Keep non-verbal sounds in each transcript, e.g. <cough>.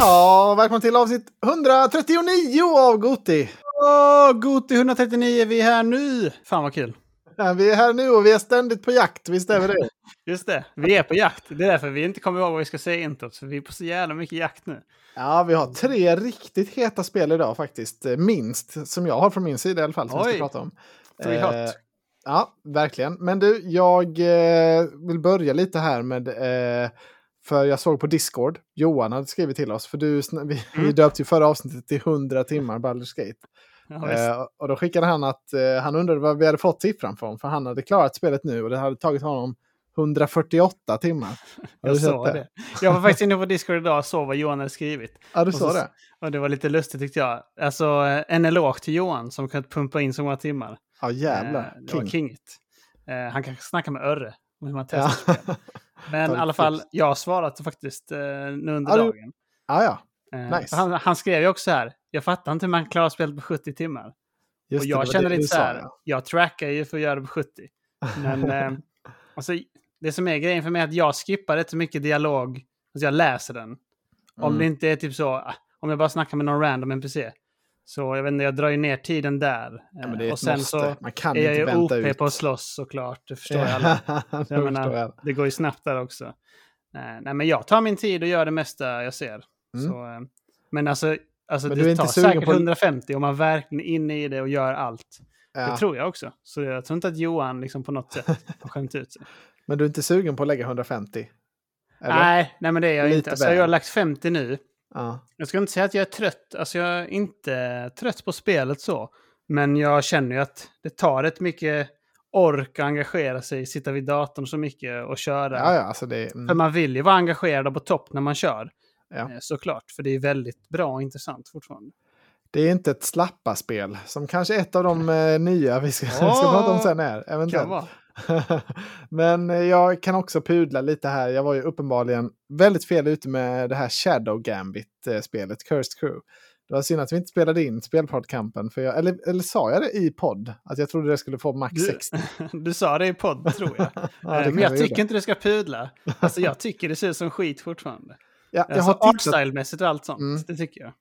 Ja, välkommen till avsnitt 139 av Goti. Åh, Goti 139, vi är här nu! Fan vad kul. Ja, vi är här nu och vi är ständigt på jakt, visst är vi det? <laughs> Just det, vi är på jakt. Det är därför vi inte kommer ihåg vad vi ska säga introt, för vi är på så jävla mycket jakt nu. Ja, vi har tre riktigt heta spel idag faktiskt. Eh, Minst, som jag har från min sida i alla fall, som vi Oj. ska prata om. Three Eh, hot. Ja, verkligen. Men du, jag eh, vill börja lite här med... Eh, för jag såg på Discord, Johan hade skrivit till oss, för du, vi, <laughs> vi Mm. döpte ju förra avsnittet till 100 timmar Baldur's Gate. Ja. Eh, och då skickade han att eh, han undrade vad vi hade fått siffran från, för han hade klarat spelet nu och det hade tagit honom 148 timmar. <laughs> Har jag såg det. Jag var faktiskt inne på Discord idag och såg vad Johan hade skrivit. Ja, du Och sa så- det? Och det var lite lustigt tyckte jag. Alltså, eh, en eloge till Johan som kunnat pumpa in så många timmar. Ja, jävlar. Eh, Det var King. kingigt. Eh, Han kanske snackar med Örre om hur man Ja. testar spel. <laughs> Men i alla fall, jag har svarat faktiskt eh, nu under du- dagen. ja, ja. Eh, nice. han, han skrev ju också här, jag fattar inte hur man klarar spelet på 70 timmar. Just och jag det känner lite så här, ja. jag trackar ju för att göra det på 70. Men eh, <laughs> alltså, det som är grejen för mig är att jag skippar rätt så mycket dialog. Alltså jag läser den. Om Mm. det inte är typ så, ah, om jag bara snackar med någon random NPC. Så jag vet inte, jag drar ju ner tiden där. Ja, det Eh, och sen måste. så Man kan är jag ju OP ut. på att slåss såklart. Det förstår <laughs> jag alla. Ja, Jag det menar, förstår jag. Det går ju snabbt där också. Eh, nej, men jag tar min tid och gör det mesta jag ser. Mm. Så, eh, men alltså, alltså Men det tar säkert på- 150 om man verkligen är inne i det och gör allt. Det Ja. tror jag också. Så jag tror inte att Johan liksom på något sätt har skämt ut sig. <laughs> Men du är inte sugen på att lägga 150? Eller? Nej, nej, men det är jag Lite inte. Alltså, jag har lagt 50 nu. Ja. Jag ska inte säga att jag är trött. Alltså jag är inte trött på spelet så. Men jag känner ju att det tar rätt mycket ork att engagera sig, sitta vid datorn så mycket och köra. ja, ja, alltså det... För Mm, man vill ju vara engagerad och på topp när man kör. Ja. Eh, Såklart, för det är väldigt bra och intressant fortfarande. det är inte ett slappa-spel, som kanske ett av de eh, nya vi ska, <laughs> ska Åh! prata om sen är. Kan Eventuellt. vara. <laughs> Men eh, jag kan också pudla lite här. Jag var ju uppenbarligen väldigt fel ute med det här Shadow Gambit-spelet, Cursed Crew. Det var synd att vi inte spelade in spelpoddkampen. För jag, eller, eller sa jag det i podd? Att jag trodde det skulle få max Du, 60? <laughs> du sa det i podd, tror jag. <laughs> Ja, Eh, men jag tycker inte du ska pudla. Alltså jag tycker det ser ut som skit fortfarande. Ja, jag, Alltså har tittat, artstyle-mässigt och allt sånt. Mm. Det tycker jag.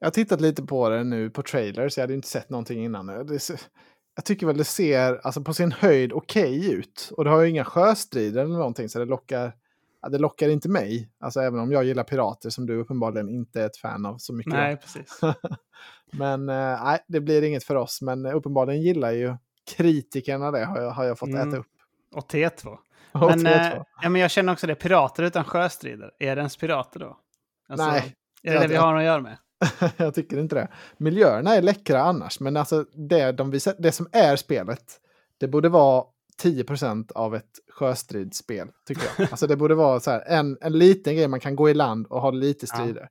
jag har tittat lite på det nu på trailers. Jag hade inte sett någonting innan. Det, jag tycker väl det ser alltså, på sin höjd okej ut. Och det har ju inga sjöstrider eller någonting. Så det lockar, det lockar inte mig. Alltså även om jag gillar pirater som du uppenbarligen inte är ett fan av så mycket. Nej, precis. <laughs> Men eh, nej, det blir inget för oss. Men uppenbarligen gillar ju kritikerna det, har jag, har jag fått Mm. äta upp. Och T2. <laughs> Och Men, T2. eh, ja, men jag känner också det, pirater utan sjöstrider. Är det ens pirater då? Alltså, Nej. Är det Jag- det vi har att göra med? <laughs> jag tycker inte det. Miljöerna är läckra annars, men alltså det, de visar, det som är spelet, det borde vara 10% av ett sjöstridsspel, tycker jag. <laughs> Alltså det borde vara så här, en, en liten grej man kan gå i land och ha lite Ja. strider.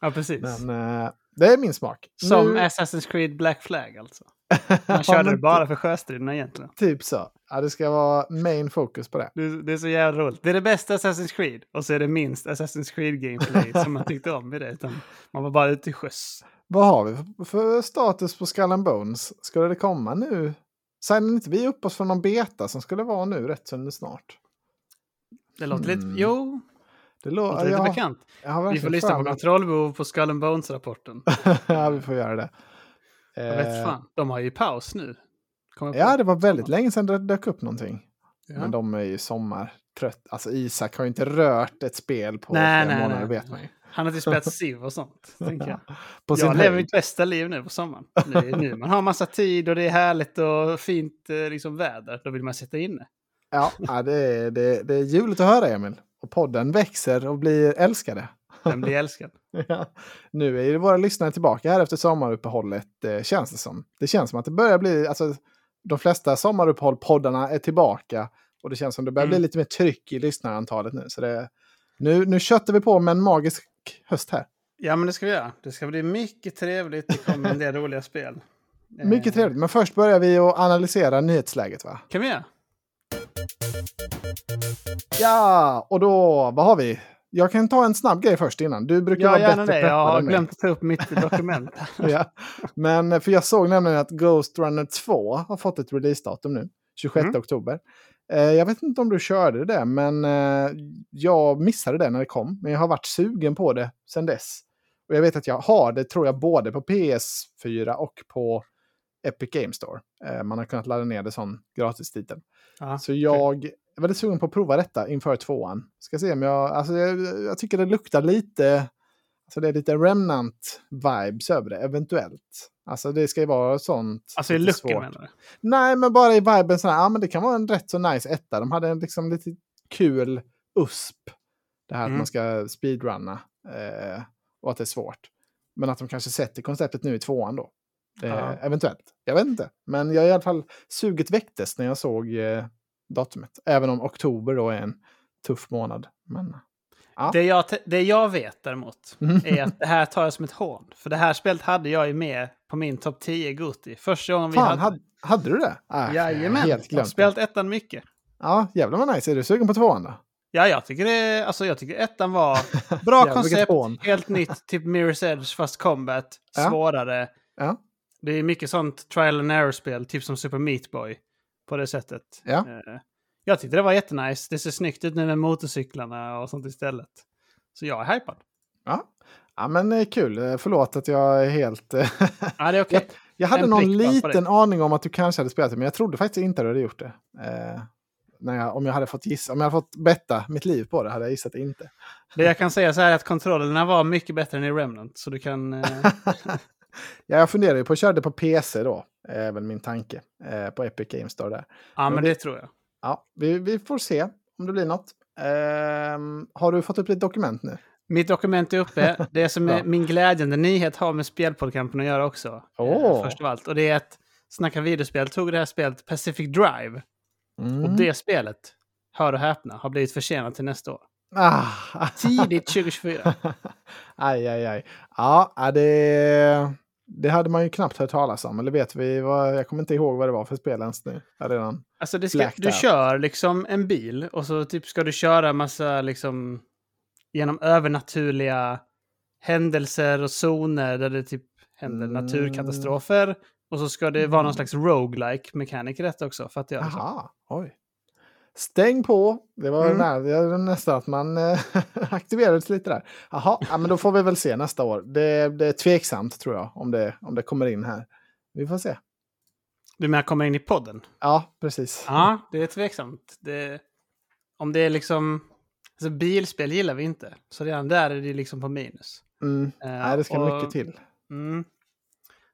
Ja, precis. <laughs> Men eh, det är min smak. Som Nu- Assassin's Creed Black Flag alltså. Ja, Man körde det bara för sjöstriderna egentligen. Typ så. Ja, det ska vara main fokus på det. Det, det är så jävla roligt. Det är det bästa Assassin's Creed och så är det minst Assassin's Creed-gameplay som man tyckte om i det. Utan man var bara ute i sjöss. Vad har vi för, status på Skull Bones? Skulle det komma nu? Signade inte vi upp oss för någon beta som skulle vara nu rätt så snart? Det låter Mm. lite... Jo, Det det lå- låter lite jag- bekant. Vi får lyssna på kontrollbehov på Skull Bones-rapporten. <laughs> ja, vi får göra det. Jag vet Eh, fan. De har ju paus nu. Ja, det var väldigt länge sedan det dök upp någonting. Ja. Men de är ju sommartrött. Alltså Isak har ju inte rört ett spel på Nej, flera nej, månader, nej. vet man ju. Han har inte spelat <laughs> Civ och sånt. tänker jag. På jag lever höjd. mitt bästa liv nu på sommaren. Är nu man har massa tid och det är härligt och fint eh, liksom, väder. Då vill man sitta inne. Ja, det, är, det, det är ljuvligt att höra Emil. Och podden växer och blir älskade. Den blir älskad. <laughs> Nu är ju våra lyssnare tillbaka här efter sommaruppehållet, eh, känns det som. Det känns som att det börjar bli, alltså de flesta sommaruppehåll-poddarna är tillbaka. Och det känns som det börjar bli Mm. lite mer tryck i lyssnarantalet nu. Så det, nu, nu köttar vi på med en magisk höst här. Ja, men det ska vi göra. Det ska bli mycket trevligt. Det kommer en del <laughs> roliga spel. Eh, Mycket trevligt. Men först börjar vi att analysera nyhetsläget va? kan vi göra. Ja, och då, vad har vi? Jag kan ta en snabb grej först innan. Du brukar Ja, vara gärna bättre det. Jag har glömt att ta upp mitt <laughs> dokument. ja. Men för jag såg nämligen att Ghost Runner 2 har fått ett releasedatum nu. 26 Mm. oktober. Eh, jag vet inte om du körde det, men eh, jag missade det när det kom. Men jag har varit sugen på det sedan dess. Och jag vet att jag har det, tror jag, både på PS4 och på Epic Game Store. Eh, man har kunnat ladda ner det som gratistitel. Ja, Så jag är väldigt sugen på att prova detta inför tvåan. Ska se om jag, alltså jag, jag tycker det luktar lite, alltså det är lite remnant-vibes över det, eventuellt. Alltså det ska ju vara sånt. Alltså i looken menar du? Nej, men bara i viben sådär, ja men det kan vara en rätt så nice etta. De hade en liksom lite kul USP. Det här Mm. att man ska speedrunna. Eh, och att det är svårt. Men att de kanske sätter konceptet nu i tvåan då. Eh, Ja. Eventuellt. Jag vet inte. Men jag i alla fall, suget väcktes när jag såg eh, datumet. Även om oktober då är en tuff månad. Men, ja. Det jag, det jag vet däremot Mm. är att det här tar jag som ett hån. För det här spelet hade jag ju med på min topp 10 Goti. Första gången vi Fan, hade... hade, du det? Äh, Jajamän, Helt jag har spelat ettan mycket. Ja, jävlar vad nice. Är du sugen på tvåan då? Ja, jag tycker, det, alltså, jag tycker ettan var <laughs> bra koncept, helt nytt, typ Mirror's Edge fast combat, Ja. svårare. Ja. Det är mycket sånt trial and error-spel, typ som Super Meat Boy. På det sättet. Ja. Eh, Jag tyckte det var jättenice. Det ser snyggt ut nu med motorcyklarna och sånt istället. Så jag är hypad. Ja, ja men eh, kul. Eh, Förlåt att jag är helt... Ja, det är okej. <laughs> jag hade En någon liten aning om att du kanske hade spelat det, men jag trodde faktiskt inte att du hade gjort det. Eh, när jag, om jag hade fått gissa, om jag hade fått betta mitt liv på det hade jag gissat inte. Det jag kan säga så här är att kontrollerna var mycket bättre än i Remnant. Så du kan... eh, <laughs> <laughs> ja, jag funderar ju på att köra det på PC då, är väl min tanke. Eh, på Epic Games Store där. ja, men det tror jag. Ja, vi, vi får se om det blir något. Ehm, har du fått upp ditt dokument nu? Mitt dokument är uppe. <laughs> Det som är min glädjande nyhet har med spelpodcampen att göra också. eh, Åh. Först av allt. Och det är att Snacka videospel tog det här spelet Pacific Drive. Mm. Och det spelet, hör och häpna, har blivit försenat till nästa år. Ah. <laughs> Tidigt 2024. aj, aj, aj. Ja, ja, det, det hade man ju knappt hört talas om. Eller vet vi vad, jag kommer inte ihåg vad det var för spel ens nu. Jag redan. Alltså det ska, du out. kör liksom en bil och så typ ska du köra massa liksom genom övernaturliga händelser och zoner där det typ händer Mm. naturkatastrofer. Och så ska det vara någon slags roguelike mechanic i detta också. Att göra så. Aha, oj. Stäng på. Det var Mm. nära, nästan att man eh, <laughs> aktiverades lite där. Jaha, ja, men då får vi väl se nästa år. Det, det är tveksamt tror jag om det, om det kommer in här. Vi får se. Du menar komma in i podden? Ja, precis. Ja, det är tveksamt. Det, om det är liksom... Alltså bilspel gillar vi inte. Så redan där är det liksom på minus. Mm. Eh, Nej, det ska och- mycket till. Mm.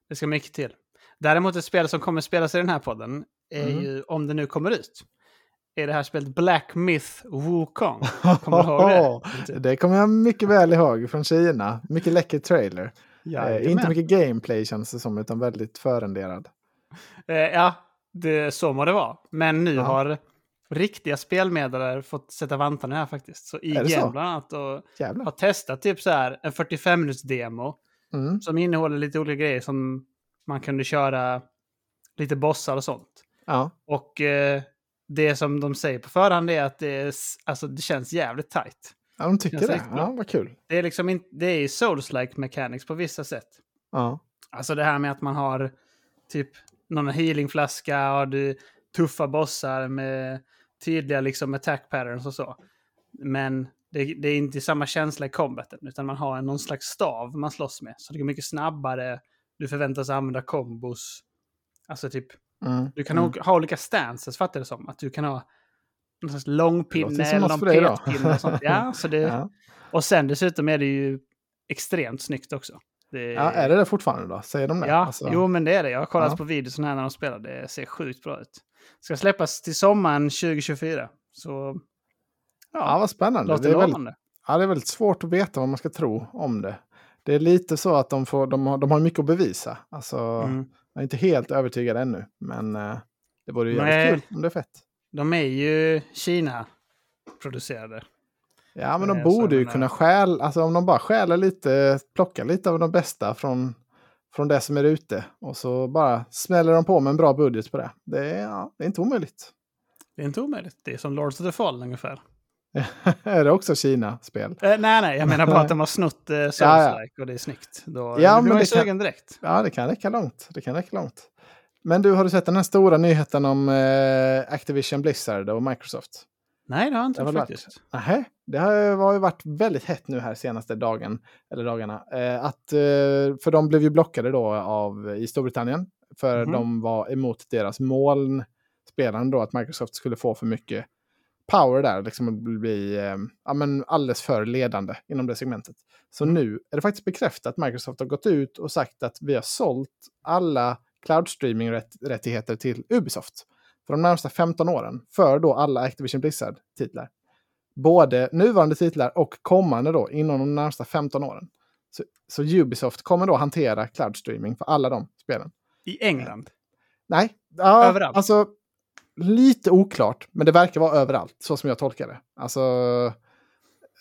Det ska mycket till. Däremot ett spel som kommer spelas i den här podden är Mm. ju, om det nu kommer ut, är det här spelet Black Myth Wukong. Kommer du ihåg det? <laughs> Det kommer jag mycket väl ihåg från Kina. Mycket läcker trailer. Eh, inte mycket gameplay känns det som, utan väldigt förrenderad. Eh, ja, det, så må det vara. Men nu Ja. har riktiga spelmedlare fått sätta vantarna här faktiskt. Så IGN bland annat och har testat typ så här en 45 minuters demo Mm. som innehåller lite olika grejer som man kunde köra lite bossar och sånt. Ja. Och eh, det som de säger på förhand är att det, är, alltså, det känns jävligt tight. ja, de tycker det. bra. Ja, vad kul. Det är liksom inte, det är souls-like mechanics på vissa sätt. Ja. Alltså det här med att man har typ någon healingflaska och du tuffa bossar med tydliga liksom attack patterns och så. Men det, det är inte samma känsla i combaten, utan man har någon slags stav man slåss med. Så det går mycket snabbare, du förväntas använda kombos. Alltså typ, Mm. du kan mm. ha olika stances fattar det som. Att du kan ha någon slags långpinne eller någon petpinne och sånt. Ja, så det, <laughs> Ja. och sen dessutom är det ju extremt snyggt också. Det, ja, är det det fortfarande då? Säger de det? Ja, Alltså, jo men det är det. Jag har kollat Ja. på videos här när de spelar. Det ser sjukt bra ut. Ska släppas till sommaren 2024. Så ja, vad spännande. låter Det är, väldigt, lovande. ja, det är väldigt svårt att veta vad man ska tro om det. Det är lite så att de, får, de, har, de har mycket att bevisa. Alltså, Mm. Jag är inte helt övertygad ännu, men eh, det vore ju jävligt kul om det är fett. De är ju Kina-producerade. Ja, men de Eh, borde ju kunna stjäla, alltså om de bara stjäler lite, plockar lite av de bästa från, från det som är ute och så bara smäller de på med en bra budget på det. Det är, ja, det är inte omöjligt. Det är inte omöjligt. Det är som Lords of the Fall ungefär. <laughs> är det också Kina-spel? Eh, nej, nej, jag menar bara att de har snott eh, Souls-like <laughs> Ja, ja. och det är snyggt. Då Ja, ja, men det kan- direkt. Ja, det kan räcka långt. Det kan räcka långt. Men du, har du sett den här stora nyheten om eh, Activision Blizzard och Microsoft? Nej, det har jag inte Det faktiskt. Nähä, det har ju varit väldigt hett nu här senaste dagen, eller dagarna. Eh, att, eh, för de blev ju blockade då av, i Storbritannien. För Mhm. de var emot deras molnspelande då, att Microsoft skulle få för mycket power där, liksom att bli eh, ja, men alldeles för ledande inom det segmentet. Så Mm. nu är det faktiskt bekräftat att Microsoft har gått ut och sagt att vi har sålt alla cloud streaming-rättigheter till Ubisoft för de närmsta 15 åren för då alla Activision Blizzard-titlar. Både nuvarande titlar och kommande då inom de närmsta 15 åren. Så, så Ubisoft kommer då hantera cloud streaming för alla de spelen. I England. Nej, ja, Överallt? alltså lite oklart, men det verkar vara överallt, så som jag tolkar det. Alltså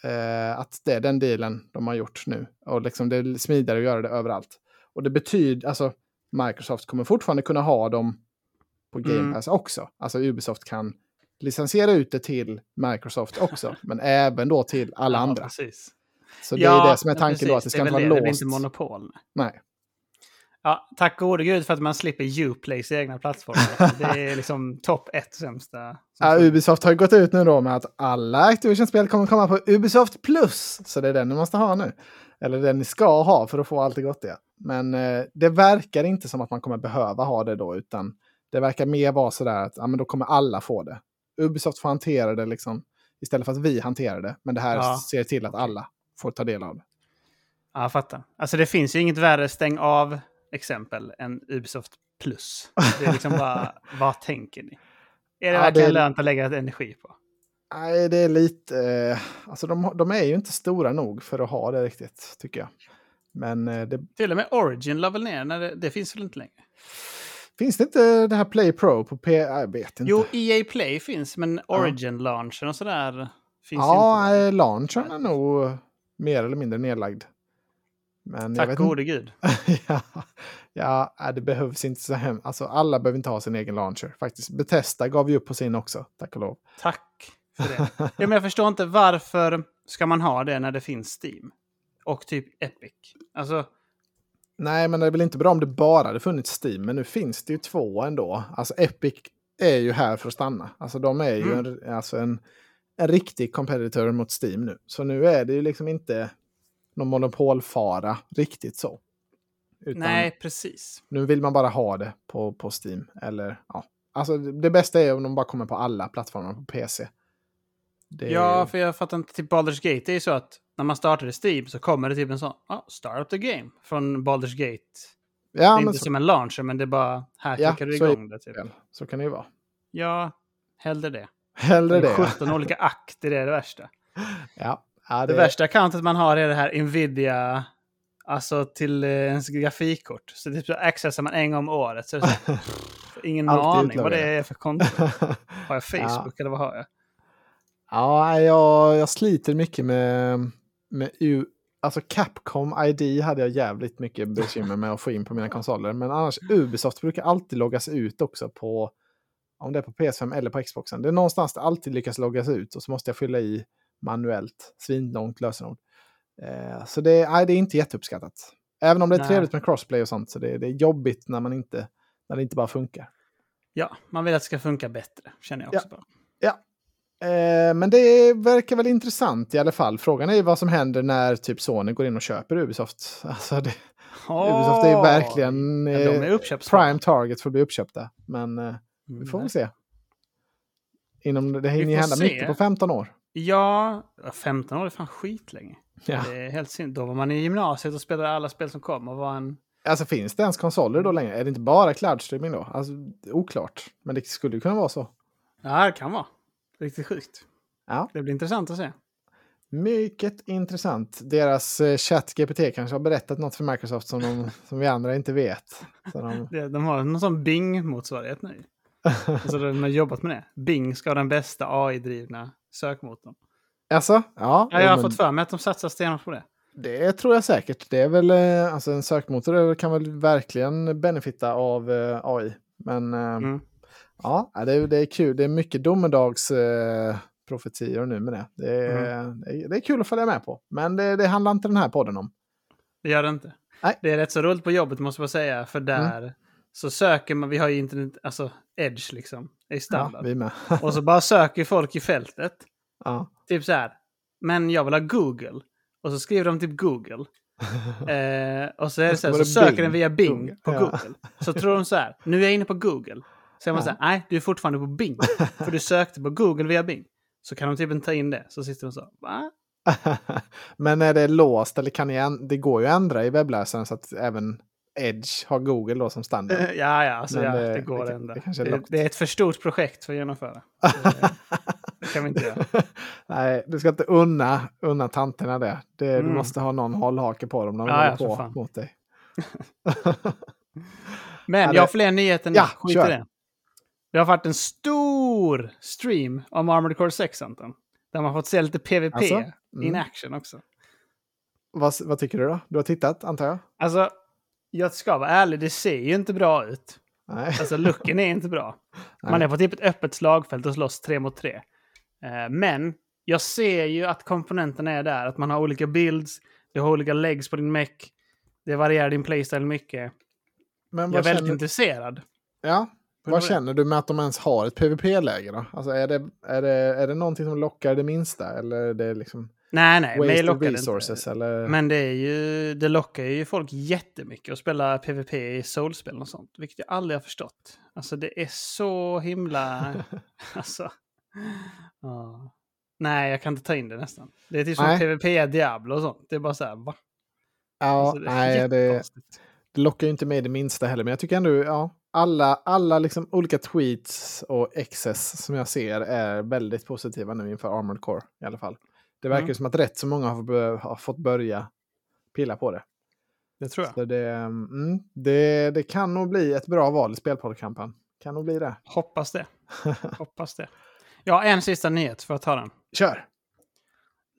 eh, att det är den dealen de har gjort nu. Och liksom det är smidigare att göra det överallt. Och det betyder, alltså Microsoft kommer fortfarande kunna ha dem på Game Mm. Pass också. Alltså Ubisoft kan licensiera ut det till Microsoft också, <laughs> men även då till alla Ja, andra. Precis. Så det är det som är tanken då, att det precis. ska är inte vara det. Det blir låst. inte monopol. Nej. Ja, tack gode gud för att man slipper Uplays egna plattformar. <laughs> det är liksom topp ett sämsta. Ja. Ubisoft har ju gått ut nu då med att alla Activision-spel kommer komma på Ubisoft Plus. Så det är den ni måste ha nu. Eller den ni ska ha för att få allt det gott det. Men eh, det verkar inte som att man kommer behöva ha det då, utan det verkar mer vara sådär att ja, men då kommer alla få det. Ubisoft får hantera det liksom istället för att vi hanterar det. Men det här Ja, ser till att alla får ta del av det. Ja, jag fattar. Alltså det finns ju inget värre stäng av exempel än Ubisoft Plus. <laughs> Det är liksom bara, vad tänker ni? Är det Ja, verkligen det- lönt att lägga energi på? Nej, det är lite... Eh, alltså de, de är ju inte stora nog för att ha det riktigt, tycker jag. Men eh, det Till och med Origin la väl ner, när det, det finns väl inte längre? finns det inte det här Play Pro på P... Jag vet inte. Jo, EA Play finns, men Origin-launchen och sådär finns ja, inte. eh, launchen är nog mer eller mindre nedlagd. Men Tack gode gud. <laughs> ja, ja, nej, det behövs inte så hemskt. Alltså alla behöver inte ha sin egen launcher. Faktiskt. Bethesda gav ju upp på sin också, tack och lov. Tack för det. <laughs> ja, men jag förstår inte varför ska man ha det när det finns Steam? Och typ Epic. Alltså, Nej, men det är väl inte bra om det bara hade funnits Steam, men nu finns det ju två ändå. Alltså Epic är ju här för att stanna. Alltså de är ju Mm. en, alltså en, en riktig competitor mot Steam nu. Så nu är det ju liksom inte någon monopolfara riktigt så. Utan nej, precis. nu vill man bara ha det på, på Steam. Eller, ja. Alltså det bästa är om de bara kommer på alla plattformar på PC. Det är- Ja, för jag fattar inte. Typ Baldur's Gate är ju så att när man startar i Steam så kommer det typ en sån, ja, start up the game från Baldur's Gate. det ja är men inte så, som en launcher, men det är bara, här Ja, klickar du är igång det. Typ. så kan det ju vara. Ja, hellre det. Hellre det. 17 olika akt, det är det värsta. Ja. Ja, Det värsta accountet man har är det här Nvidia, alltså till eh, ens grafikkort. Så det typ accessar man en gång om året. Så det <laughs> är så, här, ingen aning vad det är för konto. <laughs> Har jag Facebook eller vad har jag? Ja, jag, jag sliter mycket med, med U, alltså Capcom ID hade jag jävligt mycket bekymmer med att få in på mina konsoler. Men annars Ubisoft brukar alltid loggas ut också på, om det är på PS5 eller på Xboxen. Det är någonstans det alltid lyckas loggas ut och så måste jag fylla i manuellt, svinlångt lösenord. Eh, så det, nej, det är inte jätteuppskattat. Även om det är Nej. trevligt med crossplay och sånt, så det, det är jobbigt när, man inte, när det inte bara funkar. Ja, man vill att det ska funka bättre, känner jag också. bara. Eh, men det verkar väl intressant i alla fall. Frågan är ju vad som händer när typ Sony går in och köper Ubisoft. <laughs> Alltså det, Ubisoft är verkligen Ja, de är eh, prime target för att bli uppköpta. Men eh, vi får väl se. Inom, det hinner ju hända se. mycket på 15 år. Ja, 15 år är fan skitlänge. Ja. Det är helt synd. Då var man i gymnasiet och spelade alla spel som kom och var en... Alltså finns det ens konsoler då längre? Är det inte bara cloud streaming då? Alltså oklart. Men det skulle ju kunna vara så. Ja, det kan vara. Riktigt sjukt. Ja. Det blir intressant att se. Mycket intressant. Deras eh, ChatGPT kanske har berättat något för Microsoft som, de, som vi andra inte vet. Så de, <laughs> De har någon sån Bing-motsvarighet nu. <laughs> Alltså de har jobbat med det. Bing ska ha den bästa AI-drivna sökmotorn. alltså, ja. Ja, jag har men- fått för mig att de satsar stenhårt på det. Det tror jag säkert. Det är väl, eh, alltså en sökmotor kan väl verkligen benefitta av eh, AI. Men eh, Mm. ja, det är, det är kul. Det är mycket domedags eh, profetior nu med det. Det är, Mm. det är. Det är kul att följa med på. Men det, det handlar inte den här podden om. Det gör det inte. Nej. Det är rätt så roligt på jobbet måste jag säga, för där så söker man, vi har ju internet, alltså Edge liksom, är Ja, standard. vi med. <laughs> Och så bara söker folk i fältet. ja. Typ så här, men jag vill ha Google. Och så skriver de typ Google. <laughs> Eh, och så är det så, här, så söker den via Bing Google, på ja. Google. Så tror de så här, nu är jag inne på Google. Så är man Ja. så här, nej, du är fortfarande på Bing. <laughs> För du sökte på Google via Bing. Så kan de typ inte ta in det. Så sitter de så, va? Men är det låst eller kan ni det går ju att ändra i webbläsaren så att även Edge har Google då som standard. Eh, Ja, ja, alltså, ja det- det, går det- ändå. det Det, det, är ett för stort projekt för att genomföra. <laughs> Det, det kan vi inte göra. <laughs> Nej, du ska inte unna, unna tanterna det. det Du Mm. måste ha någon hållhake på dem när de Ja, håller ja, på mot dig. <laughs> Men Ja, jag har fler nyheter nu. Ja, Skit kör. i det. Det har varit en stor stream om Armored Core 6, Anton. Där man fått se lite PVP Alltså? Mm. in action också. vad, vad tycker du då? Du har tittat antar jag? Alltså, jag ska vara ärlig, det ser ju inte bra ut. Nej. Alltså, looken är inte bra. <laughs> Man Nej. är på typ ett öppet slagfält och slåss tre mot tre. Eh, Men jag ser ju att komponenterna är där. Att man har olika builds, du har olika legs på din mech. Det varierar din playstyle mycket. Men Jag är väldigt känner, intresserad. ja, vad känner du med att de ens har ett PVP-läge då? Alltså är det, är, det, är det någonting som lockar det minsta? Eller är det liksom Nej, nej, waste lockar det resources? inte. Eller? Men det, är ju, det lockar ju folk jättemycket att spela PVP i soulspel och sånt. Vilket jag aldrig har förstått. Alltså det är så himla... <laughs> alltså... ja. Nej, jag kan inte ta in det nästan. Det är typ som Nej. PVP Diablo och sånt. Det är bara så här, va? ja, Alltså, det nej, det, det lockar ju inte mig det minsta heller. Men jag tycker ändå, ja, alla, alla liksom olika tweets och excess som jag ser är väldigt positiva nu inför Armored Core i alla fall. Det verkar Mm. som att rätt så många har, har fått börja pilla på det. Det tror jag. Det, mm, det, det kan nog bli ett bra val i spelpoddkampen. Kan nog bli det. Hoppas det. <laughs> Hoppas det. Ja, en sista nyhet för att ta den. Kör!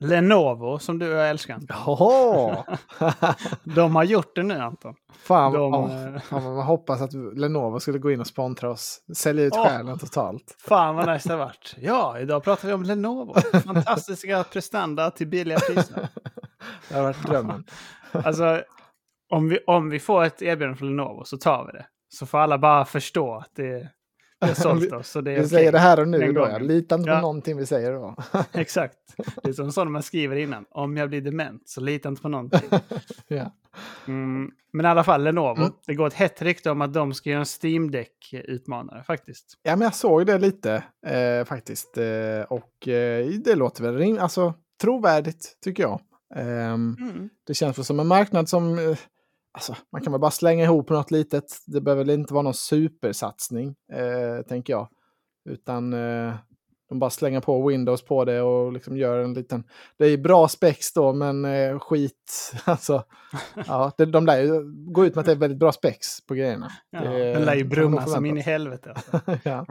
Lenovo, som du och jag älskar. Jaha! <laughs> De har gjort det nu, Anton. Fan, De, åh, eh, fan man hoppas att Lenovo skulle gå in och sponsra oss. Sälja ut Åh. själen totalt. Fan vad nice det har varit. Ja, idag pratar vi om Lenovo. Fantastiska <laughs> prestanda till billiga priser. <laughs> Det har varit drömmen. Alltså, om vi, om vi får ett erbjudande från Lenovo så tar vi det. Så får alla bara förstå att det, sålt. <laughs> Så det är Vi okej. säger det här och nu Den då. gången. Jag litar inte på Ja. någonting vi säger då. <laughs> Exakt. Det är som sånt man skriver innan. Om jag blir dement så lita inte på någonting. <laughs> ja. Mm, men i alla fall, Lenovo. Mm. Det går ett hett rykte om att de ska göra en Steam Deck-utmanare faktiskt. ja, men jag såg det lite eh, faktiskt. Eh, och eh, det låter väl alltså, trovärdigt tycker jag. Ehm, Mm. Det känns väl som en marknad som... Alltså, man kan väl bara slänga ihop något litet. Det behöver väl inte vara någon supersatsning, eh, tänker jag. Utan eh, de bara slänger på Windows på det och liksom gör en liten... Det är bra spex då, men eh, skit. <laughs> Alltså, ja, det, de lär ju gå ut med att det är väldigt bra spex på grejerna. Ja, Det den lär ju brumma som in i helvete. Alltså. <laughs> ja.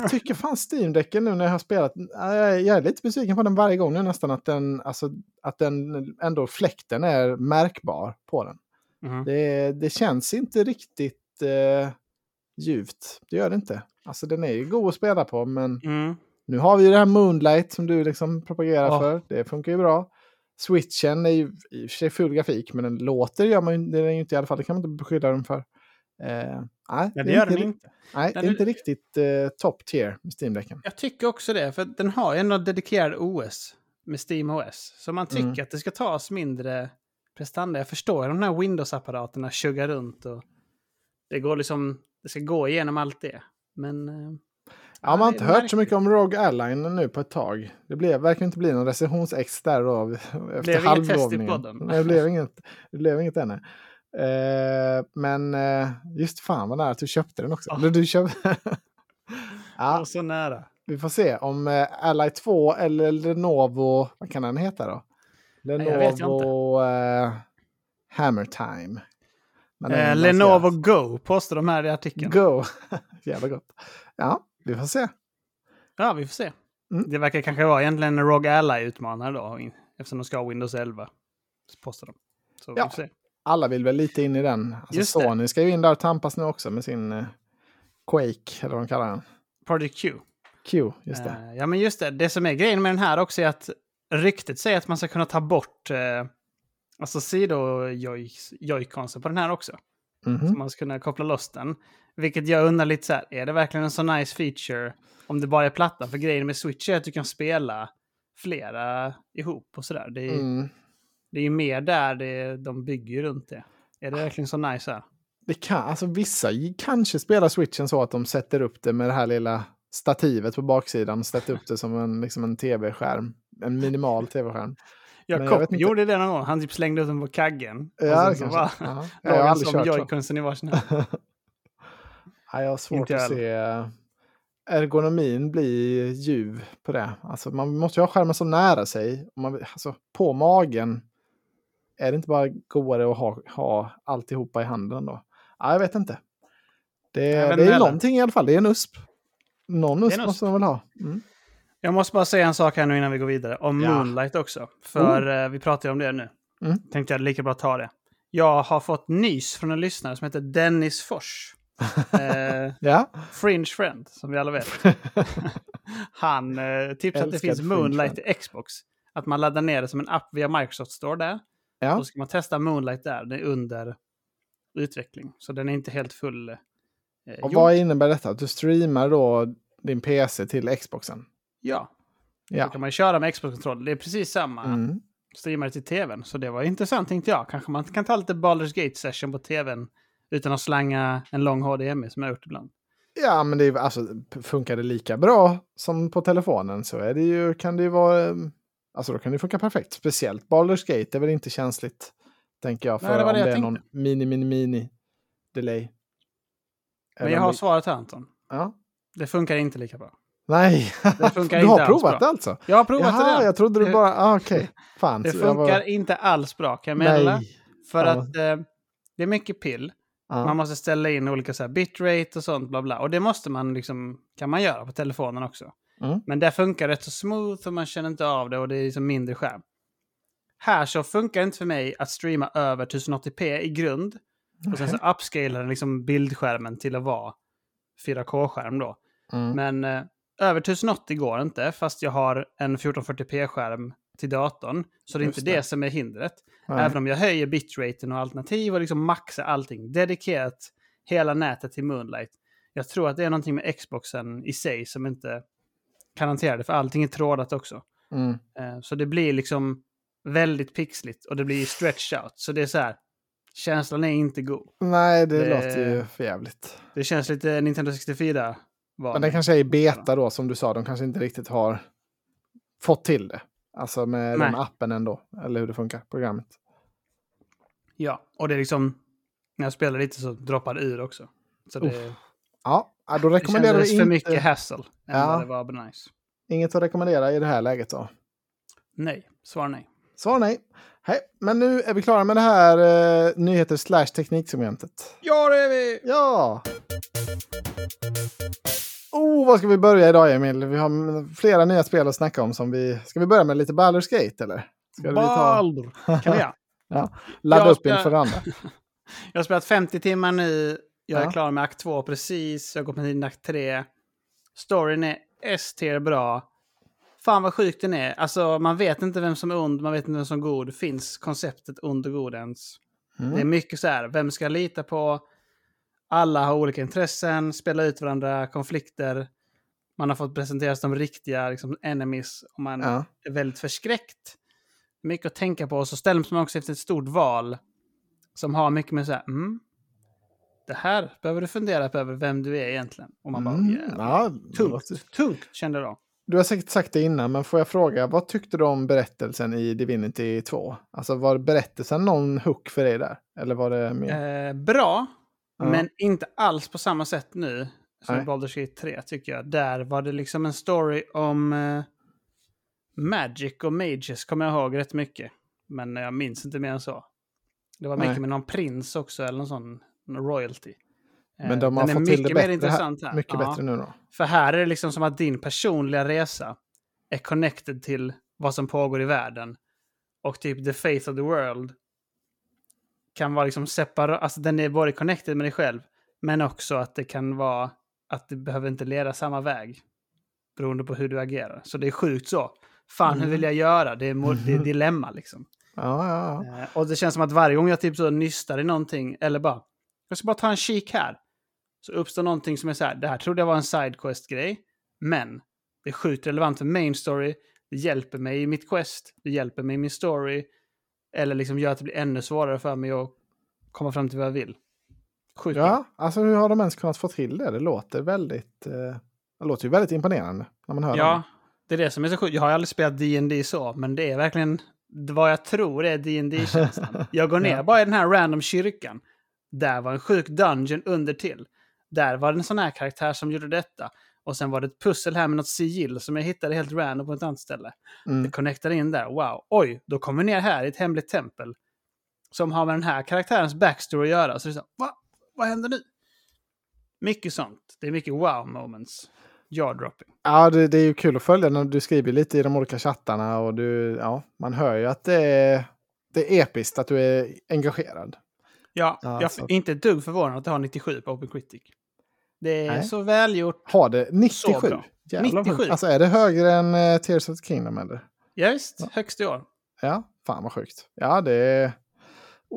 Jag tycker fan Steam-däcken nu när jag har spelat, jag jag är lite besviken på den varje gång nu nästan att den, alltså, att den ändå fläkten är märkbar på den. Mhm. Det, det känns inte riktigt eh, ljuvt, det gör det inte. Alltså den är ju god att spela på men Mm. nu har vi ju det här Moonlight som du liksom propagerar Ja. för, det funkar ju bra. Switchen är ju i och för sig full grafik men den låter gör man ju, det är den ju inte i alla fall, det kan man inte beskylla den för. Eh, nej, är det gör inte den inte. Nej, det Nej, är det- inte riktigt eh, top tier med Steam-däcken. Jag tycker också det, för den har ju ändå dedikerad OS med Steam OS. Så man tycker Mm. att det ska tas mindre prestanda. Jag förstår de här Windows-apparaterna tjuggar runt och det går liksom, det ska gå igenom allt det. Men... eh, Ja, man har inte hört så mycket om Rogue Alline nu på ett tag. Det blev, verkar inte bli någon recensionsex där då efter i halvlovningen. Det blev inget, det blev inget ännu. Eh, men eh, just fan vad nära att du köpte den också. Ja. Eller du köpte... <laughs> ja, Och så nära. vi får se om eh, Ally 2 eller Lenovo, vad kan den heta då? Lenovo eh, Hammer Time. Men den Eh, lanseras. Lenovo Go postar de här i artikeln. Go! <laughs> Jävla gott. Ja, vi får se. Ja, vi får se. Mm. Det verkar kanske vara egentligen en Rogue Ally-utmanare då, eftersom de ska ha Windows 11. Så postar de. Så Ja. vi får se. alla vill väl lite in i den. Alltså Just det. Sony ska ju in där och tampas nu också med sin eh, Quake, eller vad de kallar den. Project Q. Q, just det. Eh, ja, men just det. Det som är grejen med den här också är att ryktet säger att man ska kunna ta bort eh, alltså sido-joyconsen på den här också. Mhm. Så man ska kunna koppla loss den. Vilket jag undrar lite så här, är det verkligen en så nice feature om det bara är platta? För grejen med Switch är att du kan spela flera ihop och sådär. Det, är- Mm. det är ju mer där det, de bygger runt det. Är det verkligen så nice här? Det kan, alltså vissa kanske spelar switchen så att de sätter upp det med det här lilla stativet på baksidan och sätter upp det som en, liksom en tv-skärm. En minimal tv-skärm. <laughs> Ja, Kopp gjorde det någon gång. Han typ slängde ut den på kaggen. Ja, och sen så kanske. bara Ja. <laughs> Jag har aldrig som kört så. joyconsen i varsin hand. Ja, jag har svårt Inte att se ergonomin bli ljuv på det. Alltså, man måste ju ha skärmen så nära sig. Man, alltså, på magen är det inte bara godare att ha, ha alltihopa i handen då? Ja, jag vet inte. Det, det är heller. någonting i alla fall. Det är en USP. Någon USP en måste man väl ha. Mm. Jag måste bara säga en sak här nu innan vi går vidare. Om Ja. Moonlight också. För eh, vi pratar ju om det nu. Mm. Tänkte jag lika bra ta det. Jag har fått nys från en lyssnare som heter Dennis Fors. <laughs> eh, Ja, Fringe Friend, som vi alla vet. <laughs> Han eh, tipsade att det finns Moonlight i Xbox. Att man laddar ner det som en app via Microsoft Store där. ja. Då ska man testa Moonlight där. Det är under utveckling. Så den är inte helt full. Eh, Och vad innebär detta? Att du streamar då din PC till Xboxen? Ja, då Ja. kan man köra med Xbox-kontroll. Det är precis samma. Mm. streamade till tvn. Så det var intressant tänkte jag. Kanske man kan ta lite Baldur's Gate-session på tvn utan att slanga en lång HDMI som jag har gjort ibland. Ja, men det är, alltså, funkar det lika bra som på telefonen så är det ju, kan det ju vara... eh, Alltså då kan det funka perfekt. Speciellt Baldur's Gate är väl inte känsligt, tänker jag, för Nej, det om det det är någon mini, mini, mini delay. Men Eller jag har svaret här Anton. Ja. Det funkar inte lika bra. Nej, Det funkar <laughs> du har inte provat det alltså? Jag har provat Jaha, det. jag trodde du bara... Ah, Okej, <laughs> fan. Det jag var- funkar inte alls bra kan jag meddela. För Fan. att eh, det är mycket pill. Ja. Man måste ställa in olika så här, bitrate och sånt bla bla. Och det måste man liksom, kan man göra på telefonen också. Mm. Men det funkar rätt så smooth och man känner inte av det och det är liksom mindre skärm. Här så funkar det inte för mig att streama över 1080p i grund. Och sen så upscalar den liksom bildskärmen till att vara 4K-skärm då. Mm. Men eh, över 1080 går inte, fast jag har en 1440p-skärm till datorn. Så det är Just inte det. det som är hindret. Nej. Även om jag höjer bitraten och alternativ och liksom maxar allting. Dedikerat hela nätet till Moonlight. Jag tror att det är någonting med Xboxen i sig som inte kan hantera det, för allting är trådat också. Mm. Eh, Så det blir liksom väldigt pixligt och det blir stretch out. Så det är så här, känslan är inte god. Nej, det, Det- låter ju för jävligt. Det känns lite Nintendo 64 var. Men det kanske är i beta då, som du sa. De kanske inte riktigt har fått till det. Alltså med Nej. den appen ändå. Eller hur det funkar, programmet. Ja, och det är liksom, när jag spelar lite så droppar det ur också. Så det, Ja, ja, då det rekommenderar kändes vi för inte... mycket hassle än Ja. det var nice. Inget att rekommendera i det här läget då. Nej, svar nej. Svar nej. Hej, men nu är vi klara med det här eh, nyheter slash tekniksegmentet. Ja, det är vi! Ja! Oh, vad ska vi börja idag Emil? Vi har flera nya spel att snacka om. Som vi... Ska vi börja med lite Baldur's Gate eller? Ska vi ta... Baldur! Kan vi göra? <laughs> Ladda Jag upp ska- inför det andra. <laughs> Jag har spelat 50 timmar nu. Jag är Ja. klar med akt 2 precis. Jag går på in akt 3. Storyn är S-tier bra. Fan vad sjukt den är. Alltså man vet inte vem som är ond, man vet inte vem som är god. Finns konceptet ond och god ens? Det är Mm. mycket så här, vem ska jag lita på? Alla har olika intressen, spelar ut varandra, konflikter. Man har fått presenteras som riktiga liksom, enemies och man Ja. är väldigt förskräckt. Mycket att tänka på. Och så ställs man också efter ett stort val som har mycket med så här, mm, det här behöver du fundera på över vem du är egentligen. Och man bara, Mm. jävlar. Ja, det tungt, låter- tungt kände jag då. Du har säkert sagt det innan, men får jag fråga, vad tyckte du om berättelsen i Divinity 2? Alltså var berättelsen någon hook för dig där? Eller var det mer? Eh, bra, Ja. men inte alls på samma sätt nu som Nej. Baldur's Gate 3 tycker jag. Där var det liksom en story om eh, Magic och Mages kommer jag ihåg rätt mycket. Men jag minns inte mer än så. Det var mycket Nej. med någon prins också, eller någon sån någon royalty. Eh, men de har den är fått till det mer bättre, intressant här. mycket Ja. bättre nu då. För här är det liksom som att din personliga resa är connected till vad som pågår i världen. Och typ the faith of the world kan vara liksom separat, alltså den är både connected med dig själv, men också att det kan vara att det behöver inte leda samma väg. Beroende på hur du agerar. Så det är sjukt så. Fan, hur Mm. vill jag göra? Det är, mo- det är <laughs> dilemma liksom. Ja, ja, ja. Eh, och det känns som att varje gång jag typ så nystar i någonting, eller bara, Jag ska bara ta en kik här. Så uppstår någonting som är så här, det här trodde jag var en sidequest-grej, men det är sjukt relevant för main story, det hjälper mig i mitt quest, det hjälper mig i min story, eller liksom gör att det blir ännu svårare för mig att komma fram till vad jag vill. Sjukt. Ja, alltså hur har de ens kunnat få till det? Det låter väldigt, eh, det låter ju väldigt imponerande när man hör Ja, dem. det är det som är så sjukt. Jag har aldrig spelat D&D så, men det är verkligen vad jag tror är dd känslan <laughs> Jag går ner Ja. bara i den här random kyrkan. Där var en sjuk dungeon under till. Där var det en sån här karaktär som gjorde detta. Och sen var det ett pussel här med något sigill som jag hittade helt random på ett annat ställe. Mm. Det connectade in där. Wow, oj, då kommer vi ner här i ett hemligt tempel. Som har med den här karaktärens backstory att göra. Så det är så, va? Vad händer nu? Mycket sånt. Det är mycket wow moments. Jaw-dropping. Ja, det, det är ju kul att följa när du skriver lite i de olika chattarna och du, ja, man hör ju att det är, det är episkt att du är engagerad. Ja, Ja, jag är inte ett dugg förvånad att det har 97 på Open Critic. Det är Nej. så välgjort. Har det 97? Så bra. Jävlar, 97. Alltså är det högre än uh, Tears of the Kingdom eller? Ja, visst, Ja. högst i år. Ja, fan vad sjukt. Ja, det är...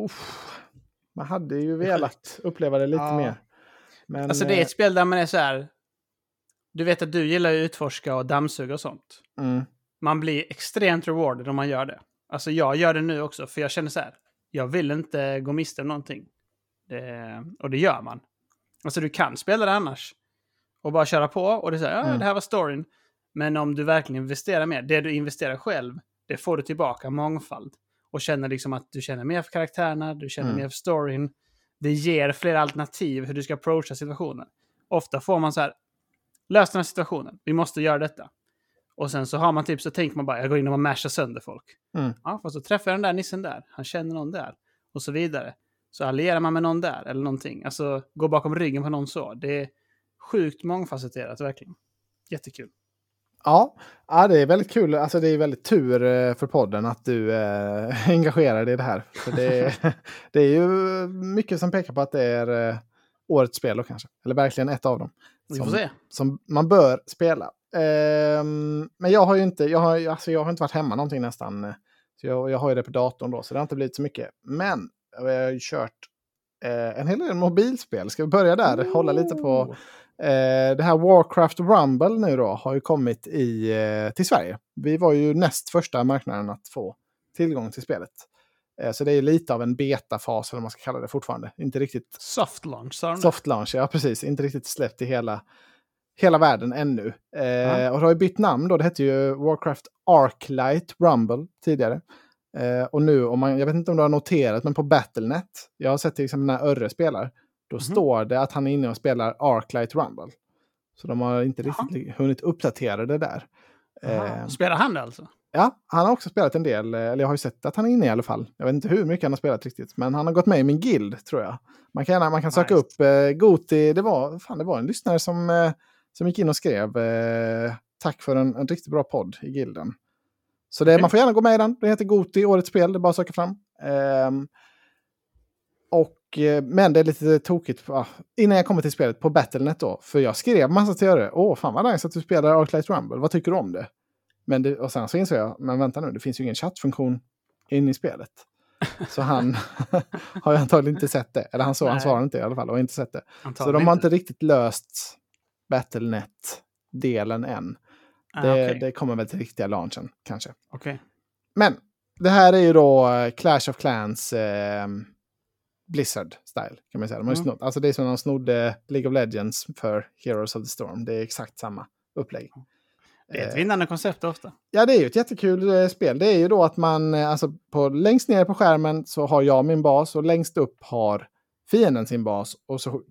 Uff. Man hade ju velat uppleva det lite Ja. mer. Men, Alltså det är eh, ett spel där man är så här... Du vet att du gillar att utforska och dammsuga och sånt. mm, Man blir extremt rewarded om man gör det. Alltså jag gör det nu också, för jag känner så här. Jag vill inte gå miste om någonting. Det, och det gör man. Alltså du kan spela det annars. Och bara köra på och det är så här, ja, Mm. det här var storyn. Men om du verkligen investerar mer, det du investerar själv, det får du tillbaka mångfald. Och känner liksom att du känner mer för karaktärerna, du känner Mm. mer för storyn. Det ger fler alternativ hur du ska approacha situationen. Ofta får man så här, lös den här situationen, vi måste göra detta. Och sen så har man typ, så tänker man bara, jag går in och mashar sönder folk. Mm. Ja, fast så träffar jag den där nissen där, han känner någon där. Och så vidare. Så allierar man med någon där eller någonting. Alltså, gå bakom ryggen på någon så. Det är sjukt mångfacetterat, verkligen. Jättekul. ja, ja, det är väldigt kul. Alltså det är väldigt tur eh, för podden att du <laughs> är engagerad i det här. För det, är, <laughs> det är ju mycket som pekar på att det är eh, årets spel då kanske. Eller verkligen ett av dem. Vi får Som- se. som man bör spela. Ehm, men jag har ju inte, jag har, alltså jag har inte varit hemma någonting nästan. eh, Så jag, jag har ju det på datorn då, så det har inte blivit så mycket. Men jag har ju kört eh, en hel del mobilspel. Ska vi börja där? Hålla lite på... Oh. Eh, det här Warcraft Rumble nu då har ju kommit i, eh, till Sverige. Vi var ju näst första marknaden att få tillgång till spelet. Eh, så det är lite av en betafas, eller vad man ska kalla det fortfarande. Inte riktigt Soft launch, sa. Soft launch, ja precis. Inte riktigt släppt i hela, hela världen ännu. Eh, Ja. Och det har ju bytt namn då. Det hette ju Warcraft Arclight Rumble tidigare. Eh, och nu, om man, jag vet inte om du har noterat, men på Battlenet, jag har sett till exempel när Örre spelar, då Mhm. står det att han är inne och spelar Arclight Rumble. Så de har inte Jaha. riktigt hunnit uppdatera det där. Eh, Spelar han det alltså? Ja, han har också spelat en del, eh, eller jag har ju sett att han är inne i alla fall. Jag vet inte hur mycket han har spelat riktigt, men han har gått med i min guild tror jag. Man kan, man kan söka Nice. upp eh, Goti, det var, fan, det var en lyssnare som, eh, som gick in och skrev eh, tack för en, en riktigt bra podd i gilden. Så det, Okej. man får gärna gå med i den, det heter Goti, årets spel, det är bara att söka fram. Ehm, och, eh, men det är lite tokigt, ah, innan jag kommer till spelet på Battlenet då, för jag skrev massa till Öre, åh fan vad nice att du spelar Arclight Rumble, vad tycker du om det? Men det, och sen så insåg jag, men vänta nu, det finns ju ingen chattfunktion in i spelet. Så han <laughs> har ju antagligen inte sett det. Eller han, så, han Nej. svarade inte i alla fall och har inte sett det. Så Antagligen de har inte riktigt löst Battlenet-delen än. Ah, Det, Okej. det kommer väl till riktiga launchen kanske. Okej. Men det här är ju då eh, Clash of Clans eh, Blizzard-style. kan man säga. De har Mm. snott, alltså det är som de snodde League of Legends för Heroes of the Storm. Det är exakt samma upplägg. Det är ett vinnande koncept ofta. Ja, det är ju ett jättekul eh, spel. Det är ju då att man, eh, alltså på, längst ner på skärmen så har jag min bas och längst upp har fienden sin bas. Och så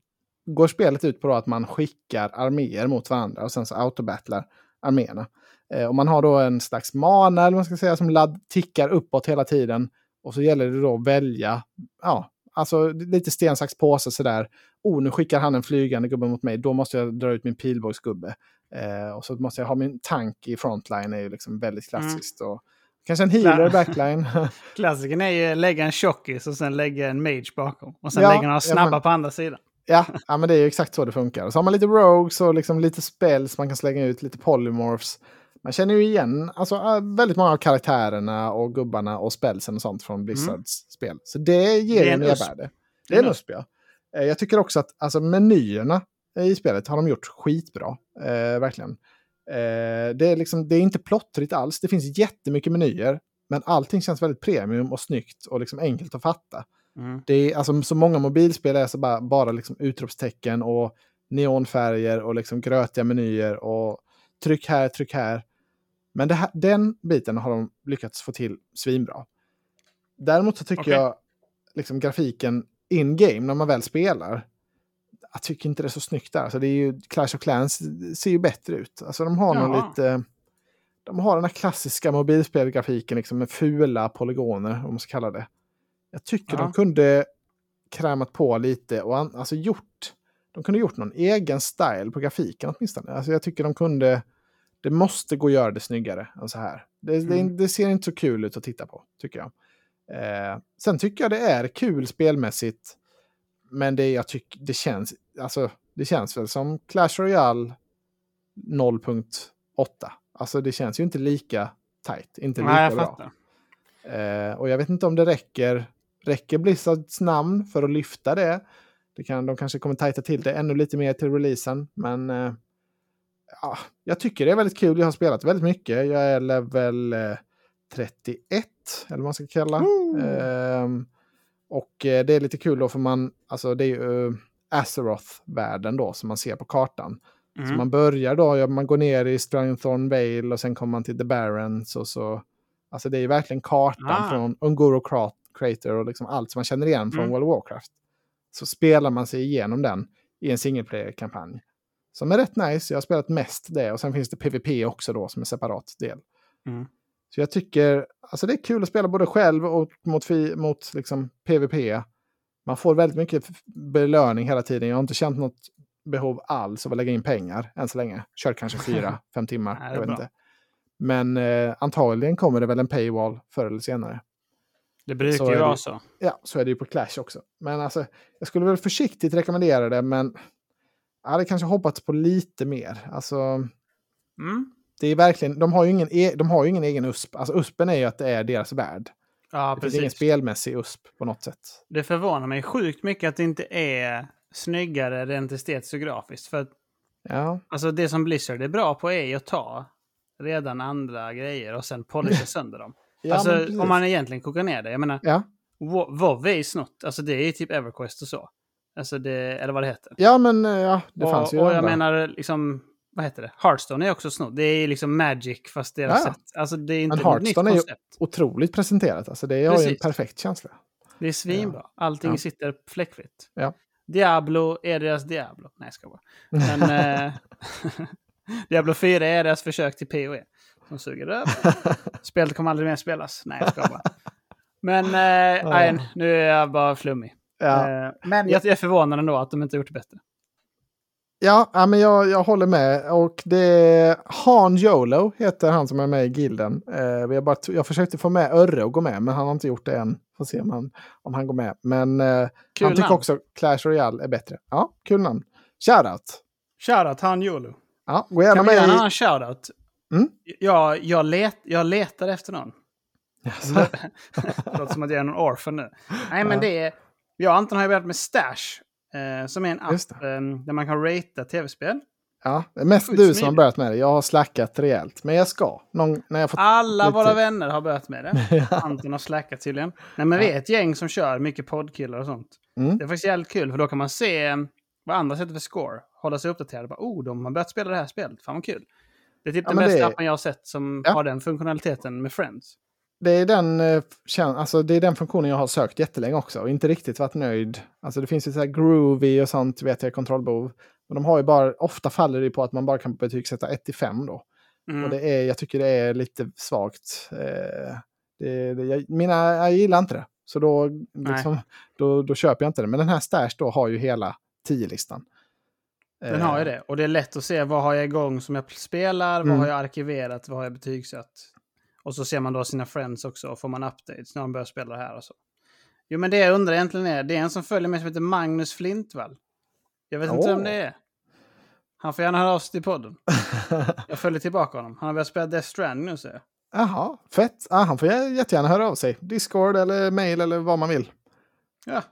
går spelet ut på att man skickar arméer mot varandra och sen så autobattlar arméerna. Eh, och man har då en slags mana, eller man ska säga, som ladd, tickar uppåt hela tiden. Och så gäller det då att välja, ja, alltså lite sten, sax, påse sådär. Oh, nu skickar han en flygande gubbe mot mig, då måste jag dra ut min pilbågsgubbe. Eh, och så måste jag ha min tank i frontline, är ju liksom väldigt klassiskt. Och, kanske en healer i backline. <laughs> Klassikern är ju lägga en tjockis och sen lägga en mage bakom. Och sen Ja, lägga några ja, snabba men- på andra sidan. Ja, ja, men det är ju exakt så det funkar. Så har man lite rogues och liksom lite spells man kan slänga ut, lite polymorphs. Man känner ju igen alltså, äh, väldigt många av karaktärerna och gubbarna och spelsen och sånt från Blizzards spel. Så det ger Det ju mervärde. USP. Det är en USP, ja. Eh, jag tycker också att alltså, menyerna i spelet har de gjort skitbra. Eh, verkligen. Eh, det, är liksom, det är inte plottrigt alls. Det finns jättemycket menyer. Men allting känns väldigt premium och snyggt och liksom enkelt att fatta. Mm. Det är, alltså, så många mobilspel är så bara, bara liksom utropstecken och neonfärger och liksom grötiga menyer och tryck här, tryck här. Men här, den biten har de lyckats få till svinbra. Däremot så tycker Okej. jag liksom grafiken in-game när man väl spelar. Jag tycker inte det är så snyggt där. Alltså det är ju, Clash of Clans ser ju bättre ut. Alltså de har Jaha. lite... De har den här klassiska mobilspelgrafiken liksom med fula polygoner, om man ska kalla det. Jag tycker Ja. de kunde krämat på lite och an, alltså gjort... De kunde gjort någon egen style på grafiken åtminstone. Alltså jag tycker de kunde... Det måste gå att göra det snyggare än så här. Det, Mm. det, det ser inte så kul ut att titta på, tycker jag. Eh, sen tycker jag det är kul spelmässigt. Men det, jag tycker, det, känns, alltså, det känns väl som Clash Royale 0.8. Alltså det känns ju inte lika tight, inte lika Nej, jag bra. Eh, och jag vet inte om det räcker, räcker Blizzards namn för att lyfta det. det kan, de kanske kommer tajta till det ännu lite mer till releasen. Men eh, ja, jag tycker det är väldigt kul. Jag har spelat väldigt mycket. Jag är level eh, 31, eller vad man ska kalla. Ehm, och eh, det är lite kul då för man, alltså det är ju Azeroth-världen då som man ser på kartan. Så Mm. man börjar då, ja, man går ner i Strangthorn Vale och sen kommer man till The Barrens och så. Alltså det är ju verkligen kartan Ah. från Ungoro Crater och liksom allt som man känner igen från Mm. World of Warcraft. Så spelar man sig igenom den i en single player-kampanj. Som är rätt nice, jag har spelat mest det och sen finns det PVP också då som en separat del. Mm. Så jag tycker, alltså det är kul att spela både själv och mot, mot liksom PVP. Man får väldigt mycket belöning hela tiden. Jag har inte känt något behov alls av att lägga in pengar än så länge. Kört kanske <laughs> fyra, fem timmar. Nej, är jag vet bra. inte. Men eh, antagligen kommer det väl en paywall förr eller senare. Det brukar ju vara så. Ja, så är det ju på Clash också. Men alltså, jag skulle väl försiktigt rekommendera det, men jag hade kanske hoppats på lite mer. Alltså, Mm. det är verkligen, de har ju ingen, e- de har ingen egen USP. Alltså USPen är ju att det är deras värld. Ja, Det finns ingen precis. spelmässig USP på något sätt. Det förvånar mig sjukt mycket att det inte är snyggare rent estetiskt och grafiskt. För att, Ja, alltså det som Blizzard är bra på är ju att ta redan andra grejer och sen polisha <laughs> sönder dem. Ja men alltså om man egentligen kokar ner det. Jag menar, Ja. Wo- WoW är ju snott. Alltså det är ju typ Everquest och så. Alltså det, eller vad det heter. ja, men eh, ja, det fanns och, ju och jag andra. menar liksom, vad heter det? Hearthstone är också snott. Det är liksom Magic fast deras Ja, ja. sätt. Alltså det är inte Men något nytt Hearthstone är ju- koncept. Otroligt presenterat. Alltså, det har ju en perfekt känsla. Det är svinbra. Allting Ja. sitter fläckfritt. Ja. Diablo är deras Diablo. Nej, jag ska bara. Men <laughs> eh, <laughs> Diablo 4 är deras försök till PoE. Som suger röv. <laughs> Spelet kommer aldrig mer spelas. Nej, jag ska bara. Men eh, Ja. nej, nu är jag bara flummig. Ja. Eh, men jag, jag är förvånad ändå att de inte gjort det bättre. Ja, ja, men jag, jag håller med. Och det är Han Jolo heter han som är med i gilden. Eh, vi har bara, jag försökte få med Örre att gå med, men han har inte gjort det än. Får se om han, om han går med. Men eh, han tycker namn. också Clash Royale är bättre. Ja, kul namn. Shoutout! Shoutout Han Jolo. Ja, gå gärna Kan vi med göra en i... annan shoutout? Mm. Jag, jag, let, jag letar efter någon. Jaså? Det låter som att jag är någon orphan nu. Nej, men Ja. det är... Jag och Anton har ju börjat med Stash. Eh, som är en app eh, där man kan ratea tv-spel. Ja, det är mest du som har börjat med det. Jag har slackat rejält. Men jag ska. Någon, när jag fått Alla lite- våra vänner har börjat med det. <laughs> Anton har slackat tydligen. Nej, men vi är ett gäng som kör mycket poddkillar och sånt. Mm. Det är faktiskt jävligt kul, för då kan man se vad andra sätter för score. Hålla sig uppdaterad. Bara, oh, de har börjat spela det här spelet. Fan vad kul. Det är typ Ja, den bästa det appen jag har sett som Ja. har den funktionaliteten med Friends. Det är, den, eh, alltså det är den funktionen jag har sökt jättelänge också och inte riktigt varit nöjd. Alltså det finns ju så här groovy och sånt vet jag kontrollbehov. Men de har ju bara, ofta faller det på att man bara kan betygsätta 1 till 5 då. Mm. Och det är, jag tycker det är lite svagt. Eh, det, det, jag, mina, jag gillar inte det. Så då, liksom, då, då köper jag inte det. Men den här Stash då har ju hela 10-listan. Den har ju det. Och det är lätt att se vad har jag igång som jag spelar, vad Mm. har jag arkiverat, vad har jag betygsatt. Och så ser man då sina friends också och får man updates när de börjar spela det här och så. Jo men det jag undrar egentligen är, det är en som följer mig som heter Magnus Flintvall. Jag vet inte Åh. vem det är. Han får gärna höra av sig till podden. <laughs> Jag följer tillbaka honom. Han har börjat spela Death Stranding nu ser jag. Jaha, fett. Ah, han får jättegärna höra av sig. Discord eller mail eller vad man vill. Ja,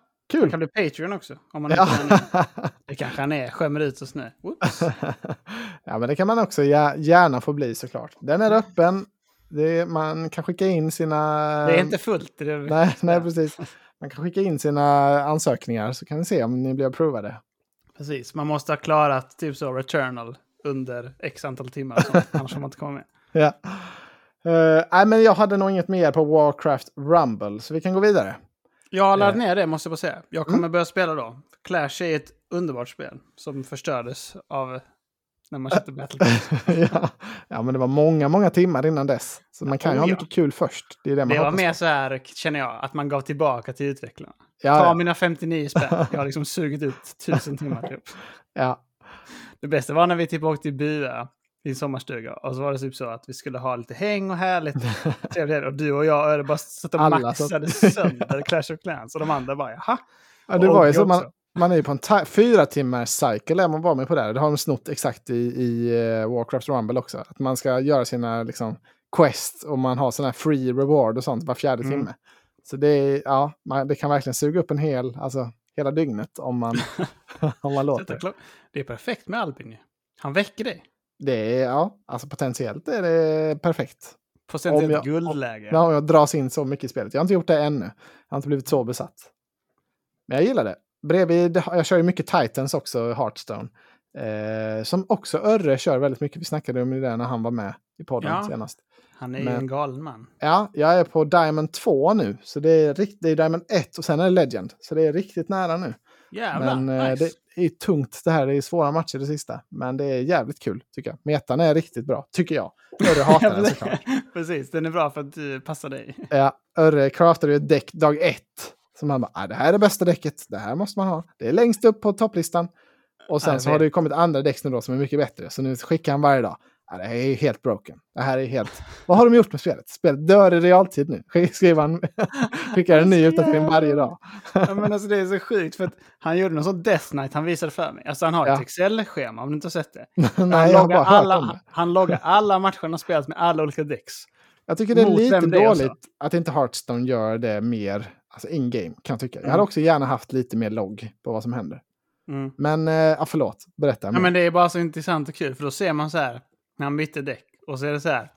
Kul! kan bli Patreon också. Om man inte Ja. är <laughs> Det kanske han är. Skämmer ut oss nu. <laughs> Ja, men det kan man också gär- gärna få bli såklart. Den är öppen. Det är, man kan skicka in sina... Det är inte fullt. Är... Nej, nej, precis. Man kan skicka in sina ansökningar så kan vi se om ni blir approvade. Precis. Man måste ha klarat typ så Returnal under x antal timmar. sånt, <laughs> annars får man inte komma med. Ja. Eh, nej, men jag hade nog inget mer på Warcraft Rumble, så vi kan gå vidare. Jag har laddat Eh. ner det måste jag bara säga. Jag kommer börja spela då. Clash är ett underbart spel som förstördes av när man köpte Battlefield. <laughs> ja. ja, men det var många, många timmar innan dess. Så man kan ju ha ja. mycket kul först. Det är det man Det var mer så här, känner jag, att man gav tillbaka till utvecklarna. Ja, Ta ja. mina 59 spänn. Jag har <laughs> liksom sugit ut tusen timmar typ. ja. Det bästa var när vi typ åkte till Bua i en sommarstuga. Och så var det typ så att vi skulle ha lite häng och härligt. <laughs> trevligt. Och du och jag Öre bara satt och Alla maxade satt- sönder <laughs> Clash of Clans. Och de andra bara, jaha. ja det Och var ju så. Man, man är ju på en fyra timmars cycle är man var med på där. Det har de snott exakt i, i eh, Warcraft Rumble också. Att man ska göra sina liksom, quest och man har sådana här free reward och sånt var fjärde Mm. timme. Så det, är, ja, man, det kan verkligen suga upp en hel, alltså hela dygnet om man, <laughs> om man låter. Det är perfekt med Albin. Han väcker dig. Det är, ja, alltså potentiellt är det perfekt. Ständigt Om jag- guldläge. Ja, om jag dras in så mycket i spelet. Jag har inte gjort det ännu. Jag har inte blivit så besatt. Men jag gillar det. Bredvid, jag kör ju mycket Titans också, Hearthstone. Eh, som också Örre kör väldigt mycket. Vi snackade om det när han var med i podden Ja. senast. Han är ju Men- en galen man. Ja, jag är på Diamond 2 nu. Så det är, rikt, det är Diamond 1 och sen är det Legend. Så det är riktigt nära nu. Jävlar, Men eh, nice. det är tungt det här. Det är svåra matcher det sista. Men det är jävligt kul tycker jag. Metan är riktigt bra, tycker jag. Örre hatar den <laughs> såklart. <laughs> Precis, den är bra för att du passar dig. Ja, Örre craftade ju ett däck dag ett. Som han bara, ah, det här är det bästa däcket, det här måste man ha. Det är längst upp på topplistan. Och sen så har det ju kommit andra däck nu då som är mycket bättre. Så nu skickar han varje dag. Ah, det här är ju helt broken. Det här är helt... Vad har de gjort med spelet? Spelet dör i realtid nu. Sk- <laughs> Skriver han, <laughs> skickar en ny uppdatering varje dag. Ja, men alltså det är så sjukt för att han gjorde någon sån Death Knight han visade för mig. Alltså han har Ja. ett Excel-schema om du inte har sett det. <laughs> Nej, han, loggar alla, han loggar alla matcher han har spelat med alla olika decks. Jag tycker det är lite det dåligt att inte Hearthstone gör det mer alltså in-game, kan jag tycka. Jag Mm. hade också gärna haft lite mer logg på vad som händer. Mm. Men, eh, ja, förlåt. Berätta. Ja, men det är bara så intressant och kul för då ser man så här när han bytte däck och så är det så här.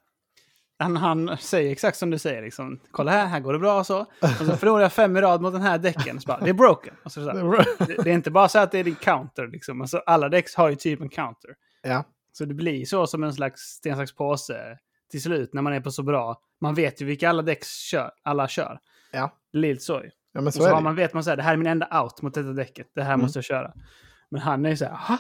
Han, han säger exakt som du säger liksom. Kolla här, här går det bra och så. Och så förlorar jag fem i rad mot den här däcken. Så bara, det är broken. Och så så här. Det, det är inte bara så att det är din counter liksom. Alltså, alla decks har ju typ en counter. ja. Så det blir så som en slags sten, sax, påse till slut när man är på så bra. Man vet ju vilka alla decks kör, alla kör. Ja. Lite så ju. ja, men Och så, så man, vet man så här, det här är min enda out mot detta däcket. Det här Mm. måste jag köra. Men han är ju så här, aha,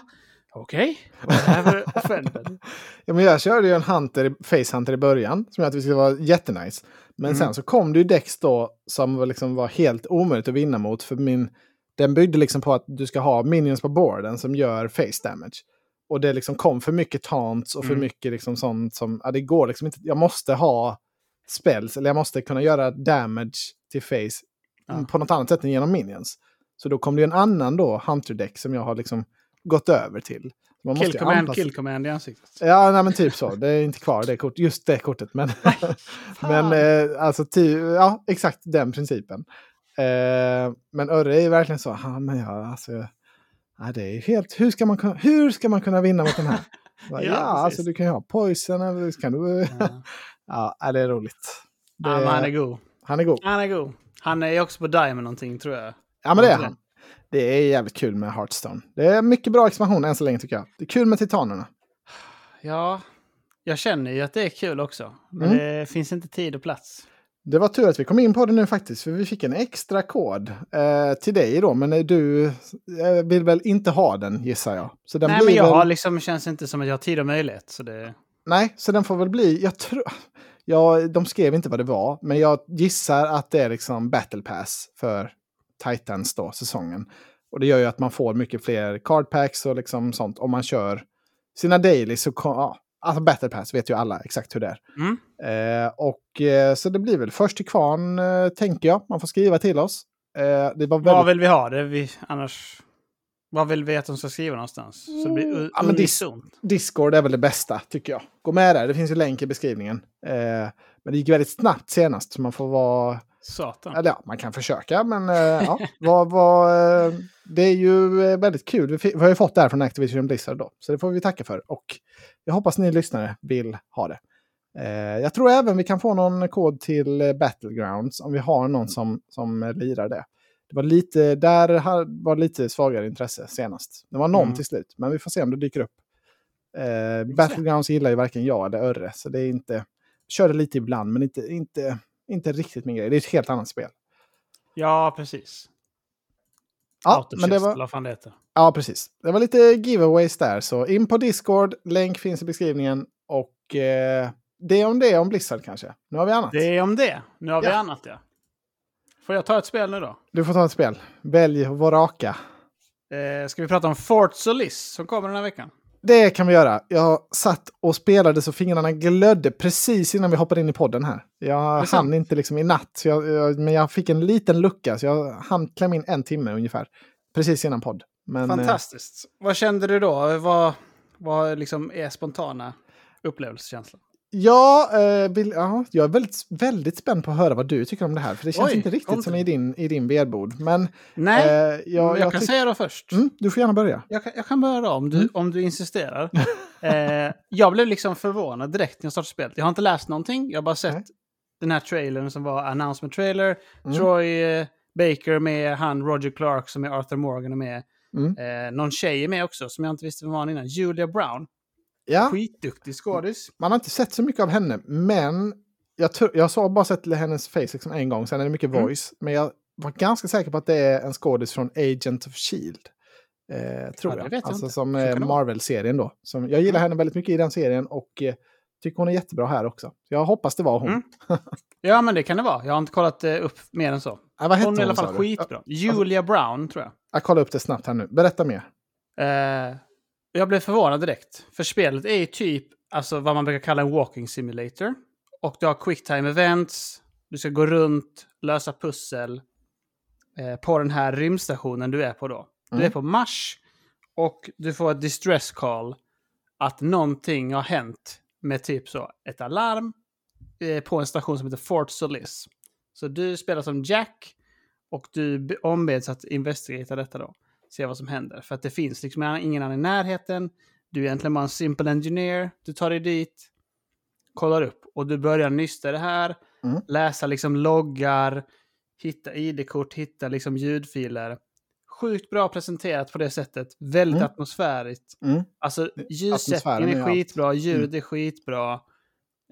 okej. <laughs> Här för offended? Ja, men jag körde ju en hunter, face hunter i början som jag att vi skulle vara jättenice. Men Mm. sen så kom det ju Dex då som var, liksom var helt omöjligt att vinna mot. För min, den byggde liksom på att du ska ha minions på boarden som gör face damage. Och det liksom kom för mycket taunts och för Mm. mycket liksom sånt som, ja det går liksom inte. Jag måste ha spells, eller jag måste kunna göra damage till face Ja. på något annat sätt än genom minions. Så då kom det ju en annan då, hunter deck som jag har liksom gått över till. Man Kill command, anpassa- kill command i ansiktet. Ja, nej, men typ så. Det är inte kvar det kort, just det kortet. Men, <laughs> men eh, alltså, ja, exakt den principen. Eh, men Örre är verkligen så. Ja, men ja, alltså, ja, det är helt, hur ska, man kunna, hur ska man kunna vinna mot den här? <laughs> Ja, Ja, alltså du kan ju ha poison eller kan du... Ja. <laughs> ja, det är roligt. Det, Ja, han är god. han är god. Han är god. Han är också på Diamond någonting tror jag. Ja, men det är han. Det är jävligt kul med Hearthstone. Det är mycket bra expansion än så länge tycker jag. Det är kul med titanerna. Ja, jag känner ju att det är kul också. Men Mm. det finns inte tid och plats. Det var tur att vi kom in på det nu faktiskt, för vi fick en extra kod eh, till dig då, men du eh, vill väl inte ha den gissar jag. Så den Nej, men jag väl... har liksom, känns inte som att jag har tid och möjlighet. Så det... Nej, så den får väl bli, jag tror... Ja, de skrev inte vad det var, men jag gissar att det är liksom battle pass för Titans då, säsongen. Och det gör ju att man får mycket fler card packs och liksom sånt om man kör sina dailies. Så, ja, alltså battle pass vet ju alla exakt hur det är. Mm. Eh, och eh, så det blir väl först till kvarn, eh, tänker jag. Man får skriva till oss. Eh, det var väldigt... vill vi ha det? Vi, annars... Var vill vi att de ska skriva någonstans? Så det blir u- Ja, men dis-. Discord är väl det bästa, tycker jag. Gå med där, det finns ju länk i beskrivningen. Eh, men det gick väldigt snabbt senast, så man får vara... Satan. Eller ja, man kan försöka, men eh, ja, vad, vad, eh, det är ju eh, väldigt kul. Vi, har ju fått det här från Activision Blizzard då, så det får vi tacka för. Och jag hoppas ni lyssnare vill ha det. Jag tror även vi kan få någon kod till Battlegrounds om vi har någon som, som lirar det. Det var lite, där var lite svagare intresse senast. Det var någon Mm. till slut, men vi får se om det dyker upp. Eh, Battlegrounds gillar ju varken jag eller Örre, så det är inte... Kör det lite ibland, men inte, inte, inte riktigt min grej. Det är ett helt annat spel. Ja, precis. Ja, men det var, fan det heter. ja, precis. Det var lite giveaways där, så in på Discord, länk finns i beskrivningen och eh, det är om det om Blizzard kanske. Nu har vi annat. Det är om det. Nu har vi Ja. annat ja. Får jag ta ett spel nu då? Du får ta ett spel. Välj och var raka. Eh, ska vi prata om Fort Solis som kommer den här veckan? Det kan vi göra. Jag satt och spelade så fingrarna glödde precis innan vi hoppade in i podden här. Jag sant? hann inte liksom i natt, jag, jag, men jag fick en liten lucka så jag hann klämma in en timme ungefär. Precis innan podd. Men, eh, Fantastiskt. Vad kände du då? Vad, vad liksom är spontana upplevelsekänslan? Ja, eh, vill, ja, jag är väldigt, väldigt spänd på att höra vad du tycker om det här. För det känns Oj, inte riktigt kom som i din, i din vedbord. Men Nej, eh, jag, jag, jag kan tyck- säga då först. mm, du får gärna börja. Jag, kan, jag kan börja om du, Mm. om du insisterar. <laughs> eh, jag blev liksom förvånad direkt när jag startade spelet. Jag har inte läst någonting. Jag har bara sett Nej. den här trailern som var announcement trailer. Mm. Troy eh, Baker med, han Roger Clark som är Arthur Morgan är med. Mm. Eh, någon tjej är med också som jag inte visste vem var innan. Julia Brown. Ja, Skitduktig skådis. man har inte sett så mycket av henne, men jag, jag har bara sett hennes face liksom en gång, sen är det mycket Mm. voice. Men jag var ganska säker på att det är en skådis från Agent of Shield. Eh, tror Ja, jag. jag alltså inte. som eh. Marvel-serien då. Som, jag gillar Mm. henne väldigt mycket i den serien och eh, tycker hon är jättebra här också. Jag hoppas det var hon. Mm. Ja, men det kan det vara. Jag har inte kollat eh, upp mer än så. Ja, Hon är i alla fall skitbra. Julia Brown, tror jag. Jag kollar upp det snabbt här nu. Berätta mer. Jag blev förvånad direkt. För spelet är ju typ alltså, vad man brukar kalla en walking simulator. Och du har quick time events. Du ska gå runt, lösa pussel. Eh, på den här rymdstationen du är på då. Du Mm. är på Mars. Och du får ett distress call. Att någonting har hänt med typ så ett alarm. Eh, på en station som heter Fort Solis. Så du spelar som Jack. Och du be- ombeds att investigata detta då se vad som händer. För att det finns liksom ingen annan i närheten. Du är egentligen bara en simple engineer. Du tar dig dit, kollar upp och du börjar nysta det här. Mm. Läsa liksom loggar, hitta ID-kort, hitta liksom ljudfiler. Sjukt bra presenterat på det sättet. Väldigt Mm. atmosfäriskt. Mm. Alltså ljussättningen atmosfären är skitbra, ljudet är skitbra.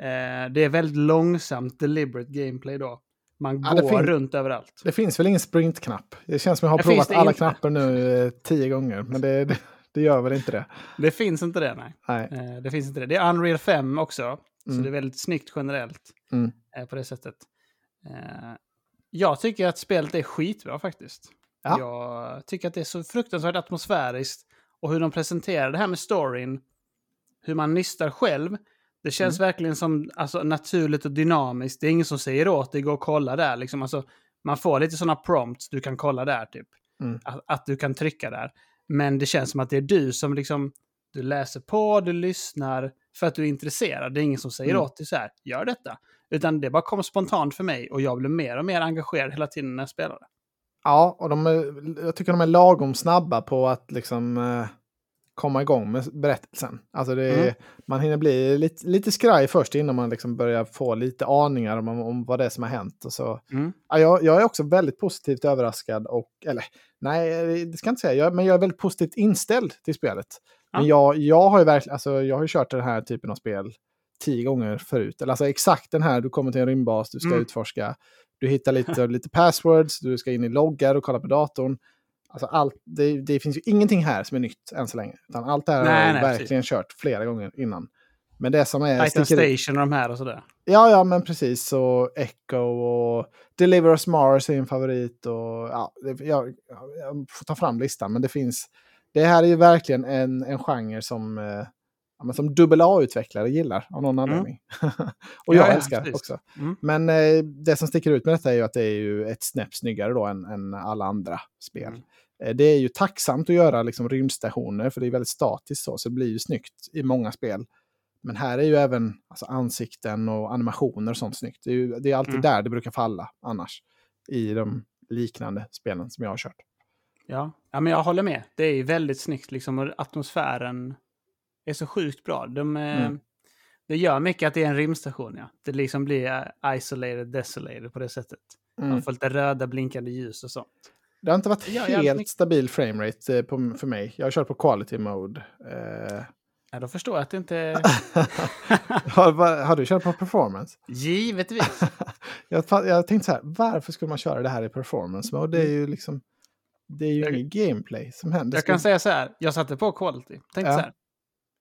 Eh, det är väldigt långsamt, deliberate gameplay då. Man Ja, går runt överallt. Det finns väl ingen sprint-knapp? Det känns som jag har Det provat alla inte. knappar nu eh, tio gånger, men det, det, det gör väl inte det. Det finns inte det, nej. Nej. Eh, det finns inte det. Det är Unreal 5 också. Så Mm. det är väldigt snyggt generellt Mm. eh, på det sättet. Jag tycker att spelet är skitbra faktiskt. Ja. Jag tycker att det är så fruktansvärt atmosfäriskt. Och hur de presenterar det här med storyn. Hur man nystar själv. Det känns Mm. verkligen som alltså, naturligt och dynamiskt. Det är ingen som säger åt dig, gå och kolla där. Liksom. Alltså, man får lite sådana prompts, du kan kolla där typ. Mm. Att, att du kan trycka där. Men det känns som att det är du som liksom, du läser på, du lyssnar för att du är intresserad. Det är ingen som säger Mm. åt dig så här, gör detta. Utan det bara kom spontant för mig och jag blev mer och mer engagerad hela tiden när jag spelade. Ja, och de är, jag tycker de är lagom snabba på att liksom eh, komma igång med berättelsen. Alltså det Mm. Man hinner bli lite, lite skraj först innan man liksom börjar få lite aningar om, om vad det är som har hänt. Och så. Mm. Ja, jag, jag är också väldigt positivt överraskad och, eller nej, det ska jag inte säga, jag, men jag är väldigt positivt inställd till spelet. Men jag, jag har ju verkligen, alltså jag har ju kört den här typen av spel tio gånger förut. Eller alltså exakt den här, du kommer till en rymdbas, du ska Mm. utforska, du hittar lite, lite passwords, du ska in i loggar och kolla på datorn. Alltså allt, det, det finns ju ingenting här som är nytt än så länge. Utan allt det här har Nej, jag nej, verkligen kört flera gånger innan. Men det som är... Titan Station och de här och sådär. Ja, ja, men precis. Så Echo och Deliver Us Mars är en favorit. Och, ja, jag, jag får ta fram listan, men det finns... Det här är ju verkligen en, en genre som, eh, ja, som AA-utvecklare gillar av någon anledning. <laughs> och Ja, jag ja, älskar precis. också. Mm. Men eh, det som sticker ut med detta är ju att det är ju ett snäpp snyggare då än, än alla andra spel. Mm. Eh, Det är ju tacksamt att göra liksom rymdstationer, för det är väldigt statiskt så, så det blir ju snyggt i många spel. Men här är ju även alltså, ansikten och animationer och sånt snyggt. Det är, ju, det är alltid Mm. där det brukar falla annars. I de liknande spelen som jag har kört. Ja. ja, men jag håller med. Det är ju väldigt snyggt liksom och atmosfären är så sjukt bra. De, eh, Mm. Det gör mycket att det är en rymdstation, ja. Det liksom blir eh, isolated, desolated på det sättet. Mm. Man får lite röda blinkande ljus och så. Det har inte varit Ja, helt mycket. stabil framerate eh, på, för mig. Jag har kört på quality mode. Eh, Ja, då förstår jag att det inte... <laughs> har, har du kört på performance? Givetvis. <laughs> Jag, jag tänkte så här, varför skulle man köra det här i performance mode? Det är ju liksom... Det är ju Jag- inget gameplay som händer. Jag kan säga så här, jag satte på quality. Tänkte Ja. så här.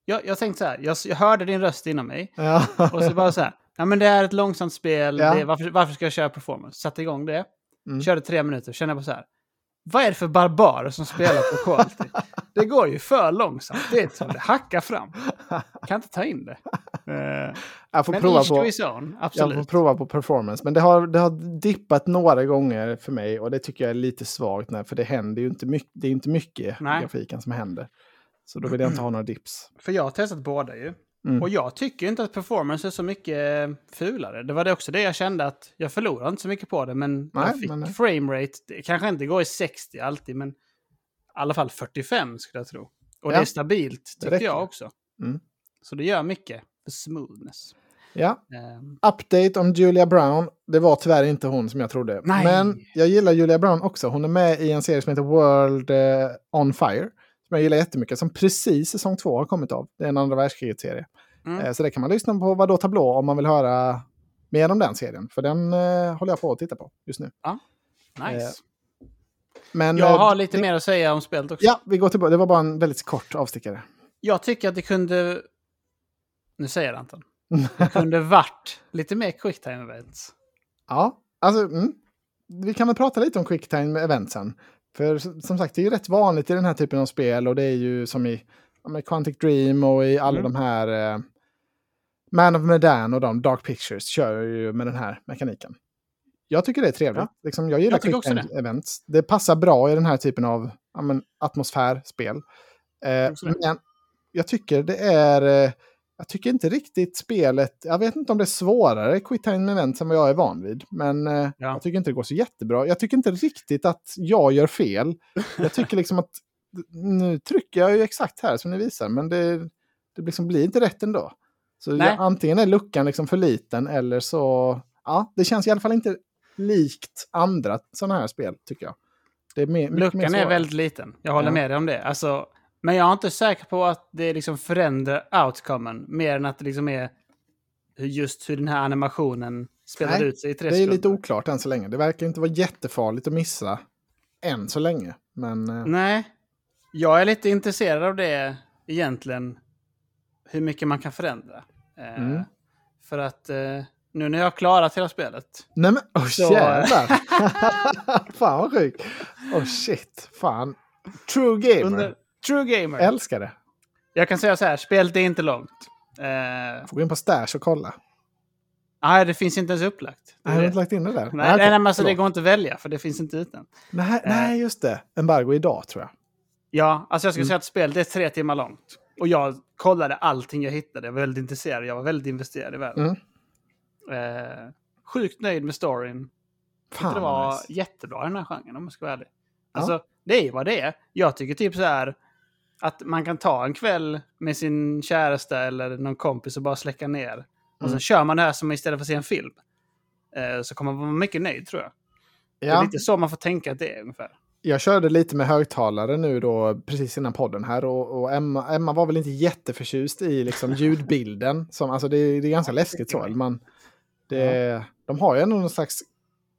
Jag, jag tänkte så här, jag, jag hörde din röst inom mig. Ja. Och så bara så här, ja men det är ett långsamt spel, Ja. det, varför, varför ska jag köra performance? Satte igång det, Mm. körde tre minuter, kände bara så här. Vad är det för barbarer som spelar på quality? det går ju för långsamt, det är som det hackar fram. Kan inte ta in det. Eh, jag får men prova på... own, Jag får prova på performance. Men det har, det har dippat några gånger för mig och det tycker jag är lite svagt. när- För det händer ju inte mycket, det är inte mycket i grafiken som händer. Så då vill jag inte ha några dips. För jag har testat båda ju. Mm. Och jag tycker inte att performance är så mycket fulare. Det var det också det jag kände att jag förlorade inte så mycket på det. Men Nej, jag fick men- framerate, det kanske inte går i 60 alltid, men i alla fall 45 skulle jag tro. Och Ja, det är stabilt, tycker jag också. Mm. Så det gör mycket för smoothness. Ja, Ehm, update om Julia Brown. Det var tyvärr inte hon som jag trodde. Nej. Men jag gillar Julia Brown också. Hon är med i en serie som heter World eh, on Fire. Som jag gillar jättemycket. Som precis säsong två har kommit av. Det är en andra världskriget-serie. Mm. Eh, så det kan man lyssna på Vadå Tablå om man vill höra mer om den serien. För den eh, håller jag på att titta på just nu. nice. Men, jag eh, har lite det- mer att säga om spelet också. Ja, vi går tillbaka. Det var bara en väldigt kort avstickare. Jag tycker att det kunde... Nu säger jag det, Anton. Det <laughs> kunde varit lite mer quicktime events. ja, alltså mm, vi kan väl prata lite om quicktime eventsen. För som sagt, det är ju rätt vanligt i den här typen av spel och det är ju som i men Quantic Dream och i alla Mm. de här eh, Man of Medan och de Dark Pictures kör ju med den här mekaniken. Jag tycker det är trevligt. Ja. Liksom, jag gillar Jag också quicktime events. Det passar bra i den här typen av ja, men, atmosfärspel. Eh, det. men jag tycker det är... Eh, jag tycker inte riktigt spelet... Jag vet inte om det är svårare quicktime events än vad jag är van vid. Men eh, Ja. jag tycker inte det går så jättebra. Jag tycker inte riktigt att jag gör fel. Jag tycker liksom att... <laughs> Nu trycker jag ju exakt här som ni visar, men det, det liksom blir inte rätt ändå. Så jag, antingen är luckan liksom för liten eller så... Ja, det känns i alla fall inte likt andra sådana här spel, tycker jag. Det är mer, mycket mer Luckan är väldigt liten. Jag håller Ja. med dig om det. Alltså, men jag är inte säker på att det liksom förändrar outcomen. Mer än att det liksom är just hur den här animationen spelar Nej, ut sig i tre Det är lite sekunder. oklart än så länge. Det verkar inte vara jättefarligt att missa än så länge. Men eh, Nej, jag är lite intresserad av det egentligen. Hur mycket man kan förändra. Eh, Mm. För att eh, nu när jag har klarat hela spelet. nej men, oh Så- jävlar! <laughs> Fan vad sjukt! Oh shit, fan. True gamer. Under, true gamer. Älskar det. Jag kan säga så här, spelet är inte långt. Eh, Får gå in på Stash och kolla. nej, det finns inte ens upplagt. Är Har inte lagt in det där? Nej, okej, nej, men alltså, det går inte att välja för det finns inte ut än. nej, nej, just det. Embargo idag tror jag. Ja, alltså jag skulle Mm. säga att spelet är tre timmar långt. Och jag kollade allting jag hittade. Jag var väldigt intresserad. Jag var väldigt investerad i världen. Mm. Eh, sjukt nöjd med storyn. Fan det var nice. jättebra den här genren om jag ska vara ärlig. Ja. Alltså, det är vad det är. Jag tycker typ så här att man kan ta en kväll med sin käresta eller någon kompis och bara släcka ner. Och sen Mm. kör man det här som istället för att se en film. Eh, så kommer man vara mycket nöjd tror jag. Det är Ja, lite så man får tänka att det är ungefär. jag körde lite med högtalare nu då precis innan podden här och, och Emma, Emma var väl inte jätteförtjust i liksom <laughs> ljudbilden. Som, alltså det, det är ganska läskigt så. Man, det, De har ju ändå någon slags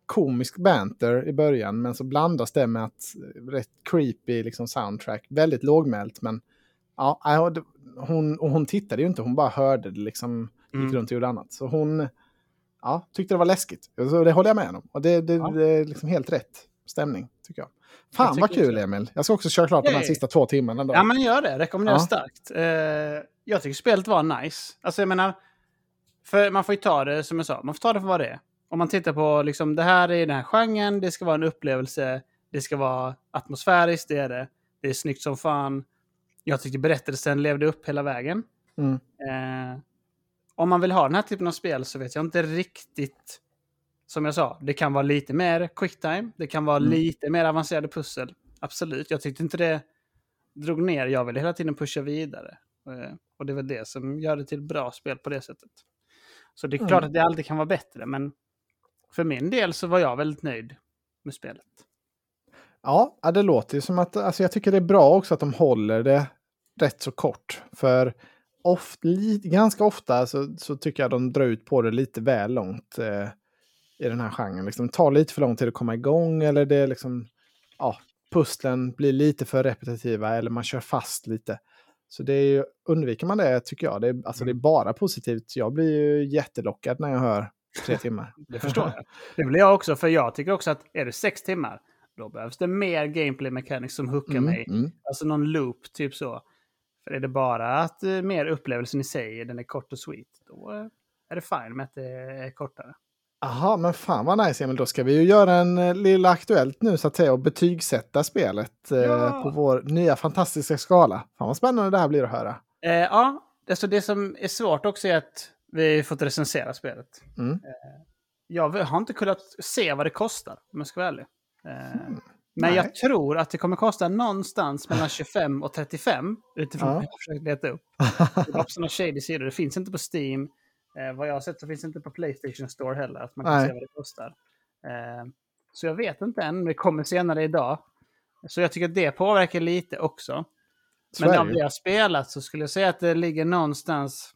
komisk banter i början men så blandas det med att rätt creepy liksom soundtrack. Väldigt lågmält men ja, det- hon, och hon tittade ju inte, hon bara hörde det liksom. Gick Mm. runt och gjorde annat. Så hon ja, tyckte det var läskigt. Så det håller jag med om. Och det, det, Ja. det är liksom helt rätt stämning tycker jag. Fan Jag vad kul. Emil. Jag ska också köra klart de här Yay. sista två timmarna. Då. Ja, men gör det. Rekommenderar Ja. starkt. Eh, jag tycker spelet var nice. Alltså, jag menar, för man får ju ta det som jag sa, man får ta det för vad det är. Om man tittar på liksom, det här är den här genren, det ska vara en upplevelse, det ska vara atmosfäriskt, det är det. Det är snyggt som fan. Jag tyckte berättelsen levde upp hela vägen. Mm. Eh, om man vill ha den här typen av spel så vet jag inte riktigt. Som jag sa, det kan vara lite mer quicktime. Det kan vara Mm. lite mer avancerade pussel. Absolut, jag tyckte inte det drog ner. Jag ville hela tiden pusha vidare. Eh, Och det var det som gör det till bra spel på det sättet. Så det är Mm. klart att det alltid kan vara bättre, men för min del så var jag väldigt nöjd med spelet. Ja, det låter ju som att, alltså jag tycker det är bra också att de håller det rätt så kort. För oft, ganska ofta så, så tycker jag de drar ut på det lite väl långt eh, i den här genren. Liksom, det tar lite för lång tid att komma igång eller det är liksom, ja, pusslen blir lite för repetitiva eller man kör fast lite. Så det är ju, undviker man det tycker jag, det är, alltså det är bara positivt. Jag blir ju jättelockad när jag hör tre timmar. <laughs> Det förstår jag. <laughs> Det blir jag också, för jag tycker också att är det sex timmar, då behövs det mer gameplay mechanics som hookar Mm, mig. mm. Alltså någon loop, typ så. För är det bara att eh, mer upplevelsen i sig, den är kort och sweet, då eh, är det fine med att det är kortare. Jaha, men fan vad nice Emil. Då ska vi ju göra en eh, lilla aktuellt nu så att säga och betygsätta spelet Ja. på vår nya fantastiska skala. Fan vad spännande det här blir att höra. Ja, alltså det som är svårt också är att vi har fått recensera spelet. Mm. Jag har inte kunnat se vad det kostar, om jag ska vara ärlig. Eh, Men Nej. jag tror att det kommer kosta någonstans mellan 25 och 35, utifrån Ja. vad jag har försökt leta upp. Det var på sådana shady sidor. Det finns inte på Steam. Eh, vad jag har sett så finns det inte på Playstation Store heller, att man kan Nej. se vad det kostar. Eh, så jag vet inte än, det kommer senare idag. Så jag tycker att det påverkar lite också. Så Men är av det ju. det jag har spelat så skulle jag säga att det ligger någonstans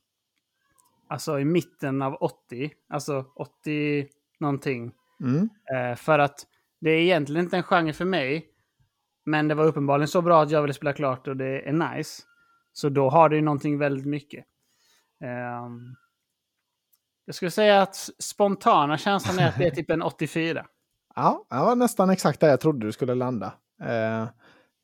alltså i mitten av 80. Alltså 80 någonting. Mm. Eh, för att det är egentligen inte en genre för mig. Men det var uppenbarligen så bra att jag ville spela klart och det är nice. Så då har det ju någonting väldigt mycket. Ehm, jag skulle säga att spontana känslan är att det är typ en 84. <laughs> Ja, det var nästan exakt där jag trodde du skulle landa. Eh,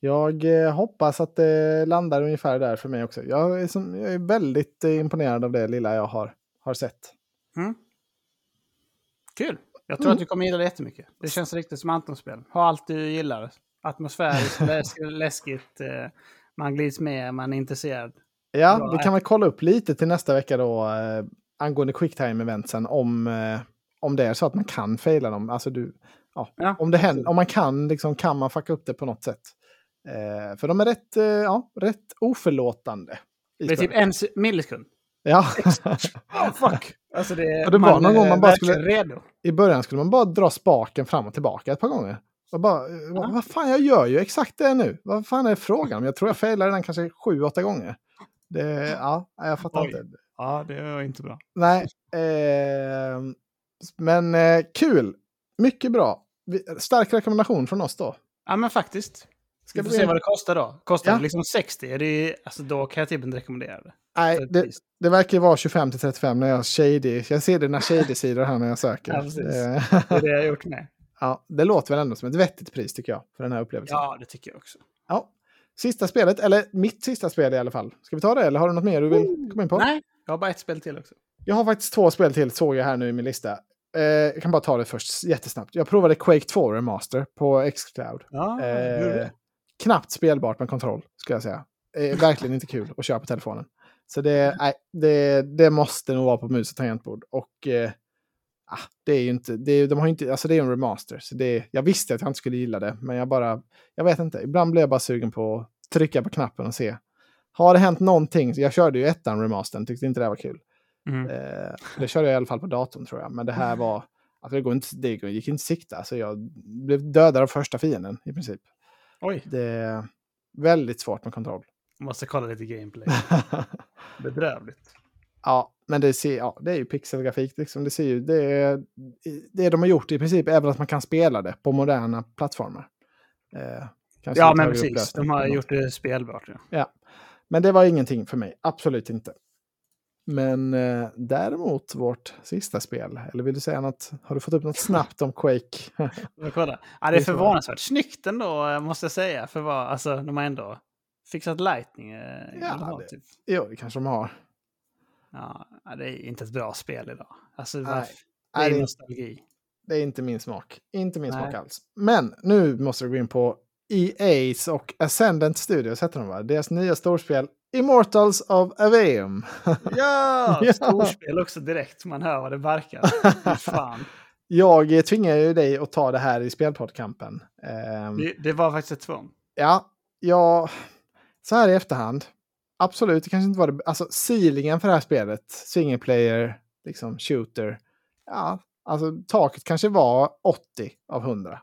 jag eh, hoppas att det landar ungefär där för mig också. Jag är, som, jag är väldigt eh, imponerad av det lilla jag har, har sett. Kul! Jag tror Mm. att du kommer gilla det jättemycket. Det känns riktigt som Antons-spel. Ha allt du gillar. Atmosfäriskt, <laughs> läs läskigt, eh, man glids med, man är intresserad. Ja, Bra, vi kan väl kolla upp lite till nästa vecka då eh, angående quicktime-eventsen om, eh, om det är så att man kan faila dem. Alltså du, ja, Ja, om, det händer, om man kan, liksom, kan man fucka upp det på något sätt. Eh, för de är rätt, eh, ja, rätt oförlåtande. Det är typ en se- millisekund. Ja. Oh, <laughs> fuck! Alltså det, Och det var någon gång är man bara skulle- redo. I början skulle man bara dra spaken fram och tillbaka ett par gånger. Och bara, eh, vad, vad fan, jag gör ju exakt det nu. Vad fan är frågan om? Jag tror jag failade den kanske sju, åtta gånger. Det, ja, jag fattar Oj. inte. Ja, det var inte bra. Nej, eh, men eh, kul. Mycket bra. Vi- Stark rekommendation från oss då. Ja, men faktiskt. Ska vi får se vad det kostar då. Kostar Ja. det liksom 60, är det, alltså då kan jag typ inte rekommendera det. Nej, ett det, det verkar ju vara 25 till 35 när jag shady. Jag ser dina <laughs> shady-sidor här när jag söker. Ja, precis. Eh, Det är det jag har gjort med. <laughs> ja, det låter väl ändå som ett vettigt pris tycker jag för den här upplevelsen. Ja, det tycker jag också. Ja. Sista spelet, eller mitt sista spel i alla fall. Ska vi ta det eller har du något mer du vill komma in på? Nej, jag har bara ett spel till också. Jag har faktiskt två spel till, såg jag här nu i min lista. Eh, jag kan bara ta det först jättesnabbt. Jag provade Quake 2 Remaster på Xcloud. Ja, Eh, knappt spelbart med kontroll, skulle jag säga. Eh, verkligen inte kul att köra på telefonen. Så det, nej, det, det måste nog vara på mus och tangentbord. Och eh, ah, det är ju inte, det, är- de har inte, alltså det är en remaster. Så det, jag visste att jag inte skulle gilla det, men jag bara, jag vet inte. Ibland blir jag bara sugen på att trycka på knappen och se. Har det hänt någonting? Jag körde ju ettan remastern, tyckte inte det var kul. Mm. Eh, det körde jag i alla fall på datorn tror jag. Men det här var... Alltså det, går inte, det gick inte sikta. Alltså jag blev dödad av första fienden i princip. Oj, Det är väldigt svårt med kontroll. måste kolla lite gameplay. <laughs> Bedrövligt. ja, men det, ser, ja, det är ju pixelgrafik. Liksom. Det, ser ju, det, är, det de har gjort i princip är väl att man kan spela det på moderna plattformar. Eh, Ja, men precis. De har gjort det spelbart. Ja. Ja, men det var ingenting för mig. Absolut inte. Men eh, däremot vårt sista spel, eller vill du säga något? Har du fått upp något <laughs> snabbt om Quake? Jag kollar. Ja, det är förvånansvärt snyggt ändå, eh, måste jag säga. För vad, alltså, de har ändå fixat lightning. eh, Ja, vad, det- typ. jo, det kanske de har. Ja, det är inte ett bra spel idag. Alltså, Nej. varför? Det Nej, är är- nostalgi. Det är inte min smak. Inte min Nej. smak alls. Men nu måste vi gå in på EA's och Ascendant Studios heter de va? Deras nya storspel Immortals of Aveum. <laughs> Ja! Ja. Storspel också direkt. Man hör vad det barkar. Fy Fan. <laughs> Jag tvingar ju dig att ta det här i spelpoddkampen. Ehm, Det, det var faktiskt ett tvång. Ja, ja, så här i efterhand. Absolut, det kanske inte var det. Alltså, ceilingen för det här spelet, single player, liksom shooter. Ja, alltså taket kanske var 80 av 100.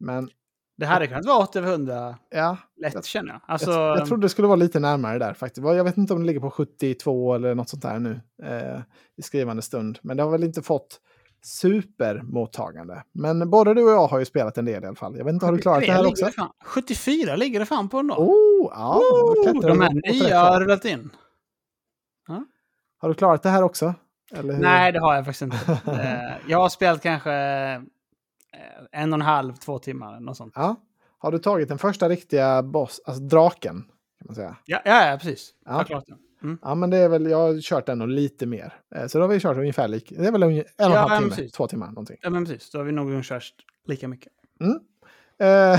Men Det hade kunnat vara 8 över 100 ja, lätt känner jag. Alltså, jag, jag trodde det skulle vara lite närmare där faktiskt. Jag vet inte om det ligger på 72 eller något sånt där nu eh, i skrivande stund. Men det har väl inte fått supermottagande. Men både du och jag har ju spelat en del i alla fall. Jag vet inte, har du klarat det här också? fan- 74 ligger det fan på ändå. Oh, ja, klättrar de här nya har rullat in. Har du klarat det här också? Nej, det har jag faktiskt inte. <laughs> Eh, jag har spelat kanske en och en halv, två timmar. Något sånt. Ja. Har du tagit den första riktiga boss, alltså draken? Kan man säga. Ja, ja, precis. Ja. Jag har klarat det. Mm. Ja, men det är väl, jag har kört den och lite mer. Eh, Så då har vi kört ungefär lika. Det är väl en och en Ja, halv men timme, precis. två timmar någonting. Ja, men precis. Då har vi nog kört lika mycket. Eh, <laughs> Jag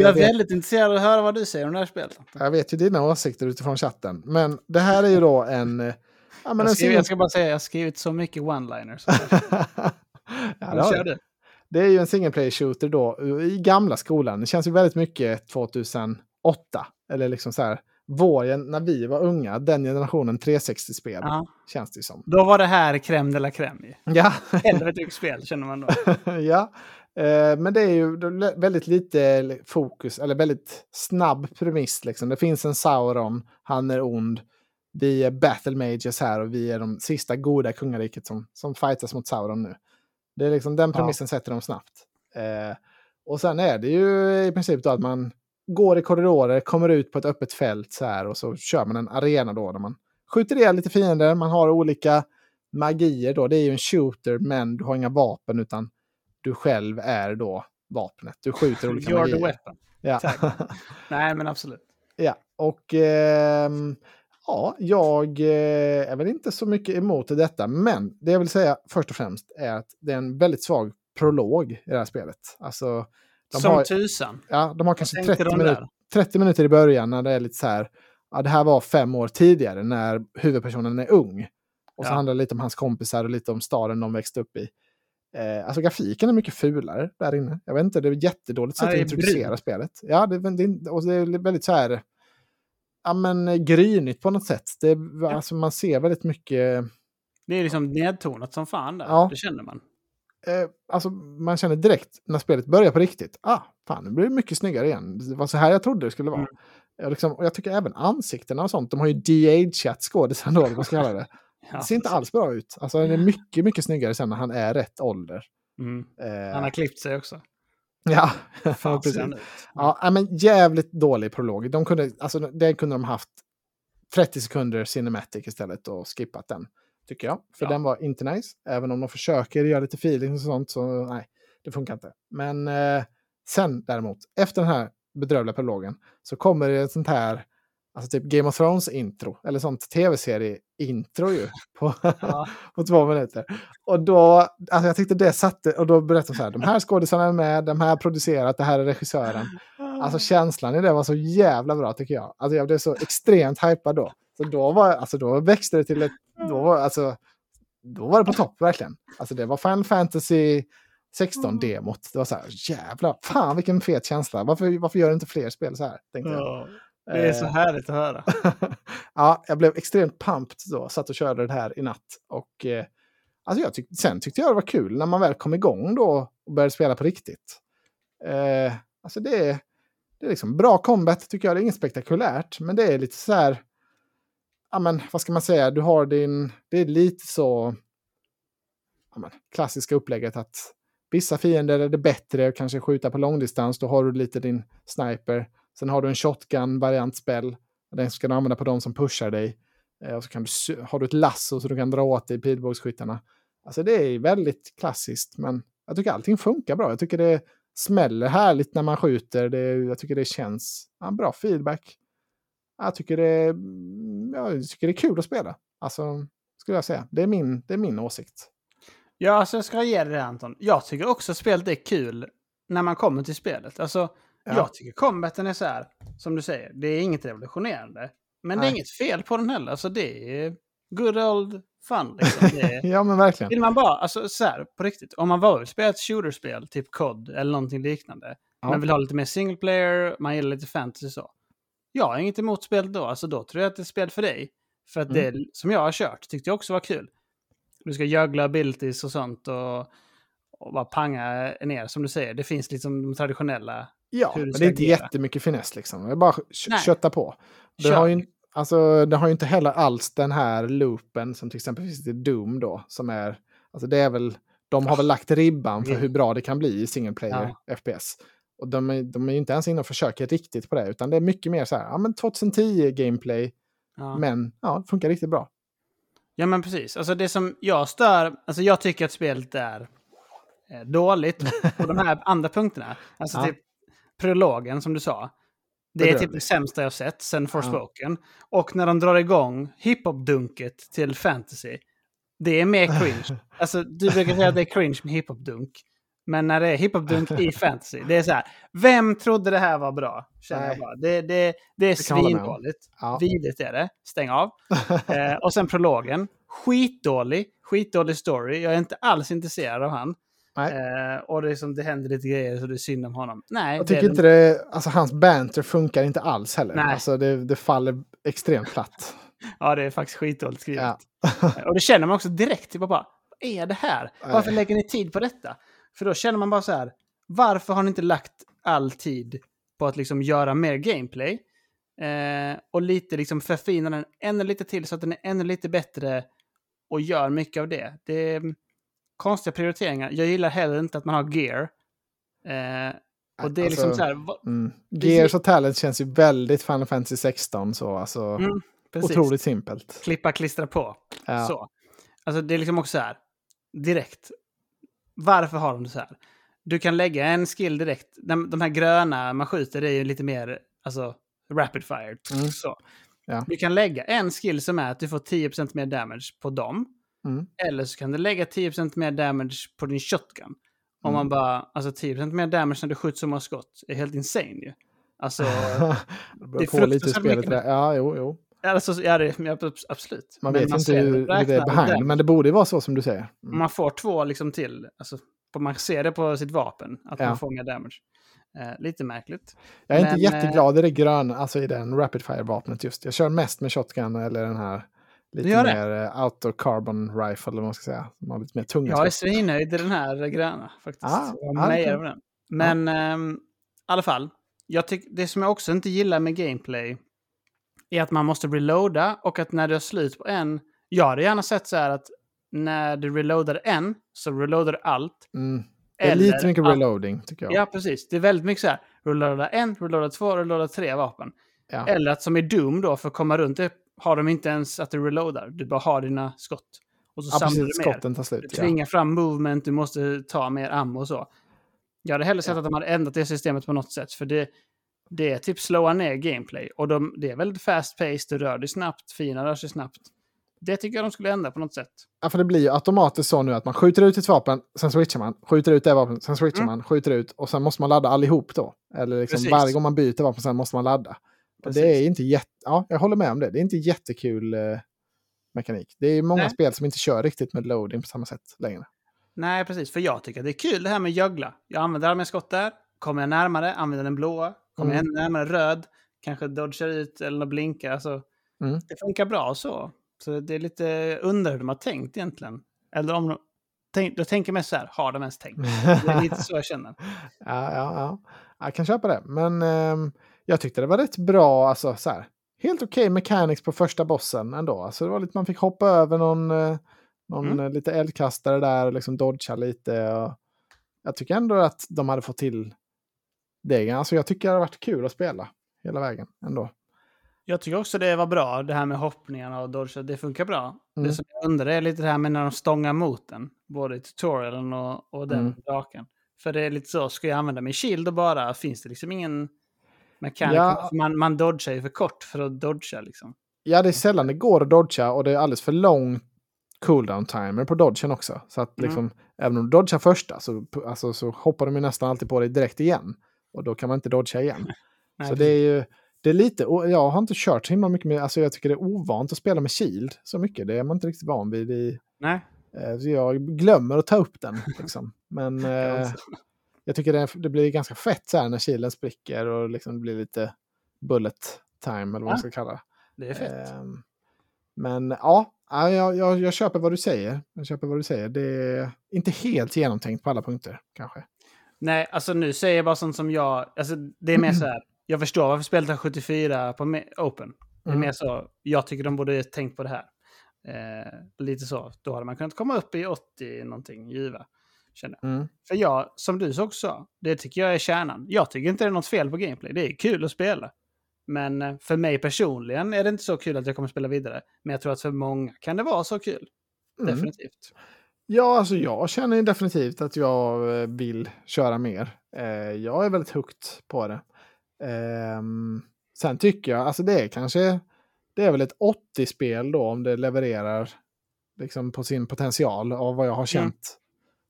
är jag, vet, väldigt intresserad av att höra vad du säger om det här spelet. jag vet ju dina åsikter utifrån chatten. Men det här är ju då en... eh, Ja, men Jag, en skriver, single... jag ska bara säga, jag har skrivit så mycket one-liners. <laughs> ja, kör du. Det är ju en single player shooter då i gamla skolan. Det känns ju väldigt mycket 2008. Eller liksom så här, vår, när vi var unga, den generationen 360-spel. Ja. Känns det som. Då var det här crème de la crème. ju. Ja, Helvete spel känner man då. <laughs> ja. Eh, men det är ju väldigt lite fokus, eller väldigt snabb premiss. Liksom. Det finns en Sauron, han är ond. Vi är battle mages här och vi är de sista goda kungariket som, som fightas mot Sauron nu. Det är liksom den Ja. premissen sätter de snabbt. Eh, och sen är det ju i princip då att man går i korridorer, kommer ut på ett öppet fält så här och så kör man en arena då där man skjuter ihjäl lite fiender, man har olika magier då. Det är ju en shooter men du har inga vapen utan du själv är då vapnet. Du skjuter olika <laughs> You're the magier. weapon. Ja. <laughs> Nej, men absolut. ja, och ehm, ja, jag eh, är väl inte så mycket emot detta, men det jag vill säga först och främst är att det är en väldigt svag prolog i det här spelet. Alltså, de Som har, tusan. ja, de har kanske Tänkte 30 de minuter, där? 30 minuter i början när det är lite så här, ja, det här var fem år tidigare när huvudpersonen är ung. Och så Ja. handlar det lite om hans kompisar och lite om staden de växte upp i. Eh, alltså grafiken är mycket fulare där inne. Jag vet inte, det är jättedåligt sätt att introducera spelet. Ja, det, det, och det är väldigt så här, ja men eh, grynigt på något sätt. Det, är- alltså, man ser väldigt mycket, Det är liksom nedtonat som fan där. Ja. Det känner man. eh, alltså man känner direkt när spelet börjar på riktigt, ah, fan nu blir det mycket snyggare igen. Det var så här jag trodde det skulle vara. Mm. Jag, liksom, och jag tycker även ansiktena och sånt, de har ju de-ageat skådisarna då, vad ska <laughs> det. Ja. Det ser inte alls bra ut. Alltså det är mycket, mycket snyggare sen när han är rätt ålder. Mm. Eh, Han har klippt sig också. Ja, Fan, precis. Ja, men jävligt dålig prolog. De kunde, alltså, det kunde de haft 30 sekunder cinematic istället och skippat den. Tycker jag. För Ja. den var inte nice. Även om de försöker göra lite feeling och sånt så nej, det funkar inte. Men eh, sen däremot, efter den här bedrövliga prologen så kommer det ett sånt här, alltså typ Game of Thrones intro, eller sånt tv-serie-intro ju, <laughs> på, Ja. <laughs> på två minuter. Och då, alltså jag tyckte det satte, och då berättade de så här, de här skådisarna är med, de här har producerat, det här är regissören. Alltså känslan i det var så jävla bra tycker jag. Alltså jag blev så extremt hypad då. Så då, var, alltså då växte det till ett, då var, alltså, då var det på topp verkligen. Alltså det var Final Fantasy 16-demot. Det var så här, jävlar, fan vilken fet känsla. Varför, varför gör inte fler spel så här? Tänkte jag. Det är så Eh, härligt att höra. <laughs> ja, jag blev extremt pumped då. Satt och körde det här i natt. Och eh, alltså jag tyck, sen tyckte jag det var kul när man väl kom igång då och började spela på riktigt. Eh, alltså det är, det är liksom bra combat tycker jag. Det är inget spektakulärt, men det är lite så här. Ja, men vad ska man säga? Du har din. Det är lite så. Ja, men, klassiska upplägget att vissa fiender är det bättre att kanske skjuta på långdistans. Då har du lite din sniper. Sen har du en shotgun-variant-spell. Den ska du använda på de som pushar dig. Eh, och så kan du, har du ett lasso så du kan dra åt dig pilbågsskyttarna. Alltså det är väldigt klassiskt, men jag tycker allting funkar bra. Jag tycker det smäller härligt när man skjuter. Det, jag tycker det känns ja, bra feedback. Jag tycker det, mm, jag tycker det är kul att spela. Alltså, skulle jag säga. Det är min, det är min åsikt. Ja, alltså jag ska ge dig det Anton. Jag tycker också att spelet är kul när man kommer till spelet. Alltså, Ja. jag tycker combaten är så här, som du säger, det är inget revolutionerande. Men det är Nej. inget fel på den heller. Alltså det är good old fun. Liksom. Är... <laughs> Ja, men verkligen. Vill man bara, alltså så här, på riktigt, om man bara vill spela ett shooterspel, typ COD eller någonting liknande, Ja. men vill ha lite mer single player, man gillar lite fantasy så. Jag har inget emot spelet då, alltså då tror jag att det är ett spel för dig. För att Mm. det som jag har kört tyckte jag också var kul. Du ska juggla abilities och sånt och, och bara panga ner, som du säger. Det finns liksom de traditionella. Ja, men det är inte agera. jättemycket finess liksom. Det är bara Nej. kötta på. Det har, ju, alltså, det har ju inte heller alls den här loopen som till exempel finns i Doom då. Som är, alltså det är väl, de har väl lagt ribban för Mm. hur bra det kan bli i single player FPS. Och de är, de är ju inte ens inne och försöker riktigt på det, utan det är mycket mer så här, ja men 2010 gameplay, Ja. men ja, det funkar riktigt bra. Ja men precis. Alltså det som jag stör, alltså jag tycker att spelet är eh, dåligt på de här <laughs> andra punkterna. Alltså Ja. typ prologen som du sa. Det är typ det sämsta jag sett sen Forspoken. Och när de drar igång hiphop-dunket till fantasy. Det är mer cringe. <laughs> alltså du brukar säga att det är cringe med hiphop-dunk. Men när det är hiphop-dunk i <laughs> fantasy, det är så här. Vem trodde det här var bra? Känner jag bara. Det, det, det är svindåligt. Ja. Vidrigt är det. Stäng av. <laughs> Eh, och sen prologen. Skitdålig. Skitdålig story. Jag är inte alls intresserad av han. Nej. Eh, och det, är som, det händer lite grejer så det är synd om honom. Nej, Jag det tycker inte det, alltså hans banter funkar inte alls heller. Nej. Alltså det, det faller extremt platt. <laughs> Ja, det är faktiskt skitdåligt skrivet. Ja. och det känner man också direkt. Typ bara, vad är det här? Varför lägger ni tid på detta? För då känner man bara så här, varför har ni inte lagt all tid på att liksom göra mer gameplay? Eh, och lite liksom förfina den ännu lite till så att den är ännu lite bättre och gör mycket av det. Det mm, konstiga prioriteringar. Jag gillar heller inte att man har gear. Eh, och det är liksom Alltså, så här, vad- Mm. Gears och Talent känns ju väldigt Final Fantasy 16 så alltså. mm. Otroligt simpelt. klippa, klistra på. Ja. Så. Alltså det är liksom också så här, direkt. Varför har de det så här? Du kan lägga en skill direkt. De, de här gröna man skjuter är ju lite mer, alltså, rapid fire. Mm. Så. Ja. Du kan lägga en skill som är att du får 10% mer damage på dem. Mm. Eller så kan du lägga 10% mer damage på din shotgun. Om Mm. man bara, alltså 10% mer damage när du skjuter så många skott är helt insane ju. Alltså, <laughs> det är lite fruktansvärt spelet mycket. är. Ja, jo, jo. alltså ja, det, absolut. Man Men vet ju inte hur, hur det är behind, men det borde ju vara så som du säger. Mm. Man får två liksom till. Alltså, man ser det på sitt vapen, att Ja. man får mer damage. Eh, lite märkligt. Jag är inte men, jätteglad i det gröna, alltså i den rapid fire-vapnet just. Jag kör mest med shotgun eller den här lite mer eh, auto carbon rifle, eller vad man ska säga. Som har lite mer tunga Jag är svinnöjd i den här gröna faktiskt. Ah, jag ja, mejar den. Men ehm, i alla fall, jag tyck, det som jag också inte gillar med gameplay är att man måste reloada och att när du har slut på en... Jag hade gärna sett så här att när du reloadar en så reloadar du allt. Mm. Det är Eller lite mycket reloading, tycker jag. Ja, precis. Det är väldigt mycket så här. Reloada en, reloada två, reloada tre vapen. Ja. Eller att som i Doom då, för att komma runt det har de inte ens att du reloadar. Du bara har dina skott. Och så Ja, samlar precis. du mer. Skotten tar Du slut. Ja. tvingar fram movement, du måste ta mer ammo och så. Jag hade hellre sett Ja. att de hade ändrat det systemet på något sätt. För det, det är typ slåa ner gameplay. Och de, det är väldigt fast paced, du rör dig snabbt, fina rör sig snabbt. Det tycker jag de skulle ändra på något sätt. Ja, för det blir ju automatiskt så nu att man skjuter ut ett vapen, sen switchar man, skjuter ut det vapnet, sen switchar Mm. man, skjuter ut och sen måste man ladda allihop då. Eller liksom Precis. varje gång man byter vapen sen måste man ladda. Precis. det är inte jätte... Ja, jag håller med om det. Det är inte jättekul eh, mekanik. Det är många Nej. spel som inte kör riktigt med loading på samma sätt längre. Nej, precis. För jag tycker att det är kul det här med juggla. Jag använder alla mina skott där. Kommer jag närmare, använder den blåa. Kommer jag Mm. ännu närmare röd, kanske dodgar ut eller blinkar. Alltså, Mm. Det funkar bra så. Så det är lite undrar hur de har tänkt egentligen. Eller om de... Tänk, jag tänker mest så här, har de ens tänkt? Det är lite så jag känner. <laughs> Ja, ja, ja. Jag kan köpa det. Men ehm, jag tyckte det var rätt bra. Alltså, så här, helt okej mechanics på första bossen ändå. Alltså, det var lite, man fick hoppa över någon, eh, någon Mm. eh, lite eldkastare där och liksom dodga lite. Och jag tycker ändå att de hade fått till det. Alltså, jag tycker det har varit kul att spela hela vägen ändå. Jag tycker också det var bra, det här med hoppningarna och dodge, det funkar bra. Mm. Det som jag undrar är lite det här med när de stångar mot den, både i tutorialen och, och den Mm. draken. För det är lite så, ska jag använda min shield och bara, finns det liksom ingen mekanik? Ja. Man, man dodgar ju för kort för att dodga liksom. Ja, det är sällan det går att dodga och det är alldeles för lång cooldown timer på dodgen också. Så att Mm. liksom, även om du dodgar första så, alltså, så hoppar de ju nästan alltid på dig direkt igen. Och då kan man inte dodga igen. <laughs> Nej, så det är ju Det är lite, och jag har inte kört så himla mycket med, alltså jag tycker det är ovant att spela med Shield så mycket. Det är man inte riktigt van vid i, Nej. eh, så jag glömmer att ta upp den. Liksom. Men <laughs> eh, jag tycker det, det blir ganska fett så här när Shielden spricker och liksom blir lite bullet time eller vad man Ja. ska kalla det. Det är fett. Ehm, Men ja, ja, jag, jag, jag köper vad du säger. Jag köper vad du säger. Det är inte helt genomtänkt på alla punkter kanske. Nej, alltså nu säger jag bara sånt som jag... Alltså det är mer så här. Jag förstår varför spelet har 74 på Open. Det är Mm. mer så. Jag tycker de borde tänkt på det här. Eh, lite så. Då hade man kunnat komma upp i 80 någonting giva. Känner jag. Mm. För jag, som du också sa, det tycker jag är kärnan. Jag tycker inte det är något fel på gameplay. Det är kul att spela. Men eh, för mig personligen är det inte så kul att jag kommer spela vidare. Men jag tror att för många kan det vara så kul. Mm. Definitivt. Ja, alltså jag känner definitivt att jag eh, vill köra mer. Eh, jag är väldigt högt på det. Ehm, sen tycker jag, alltså det är kanske, det är väl ett 80-spel då om det levererar liksom på sin potential av vad jag har känt.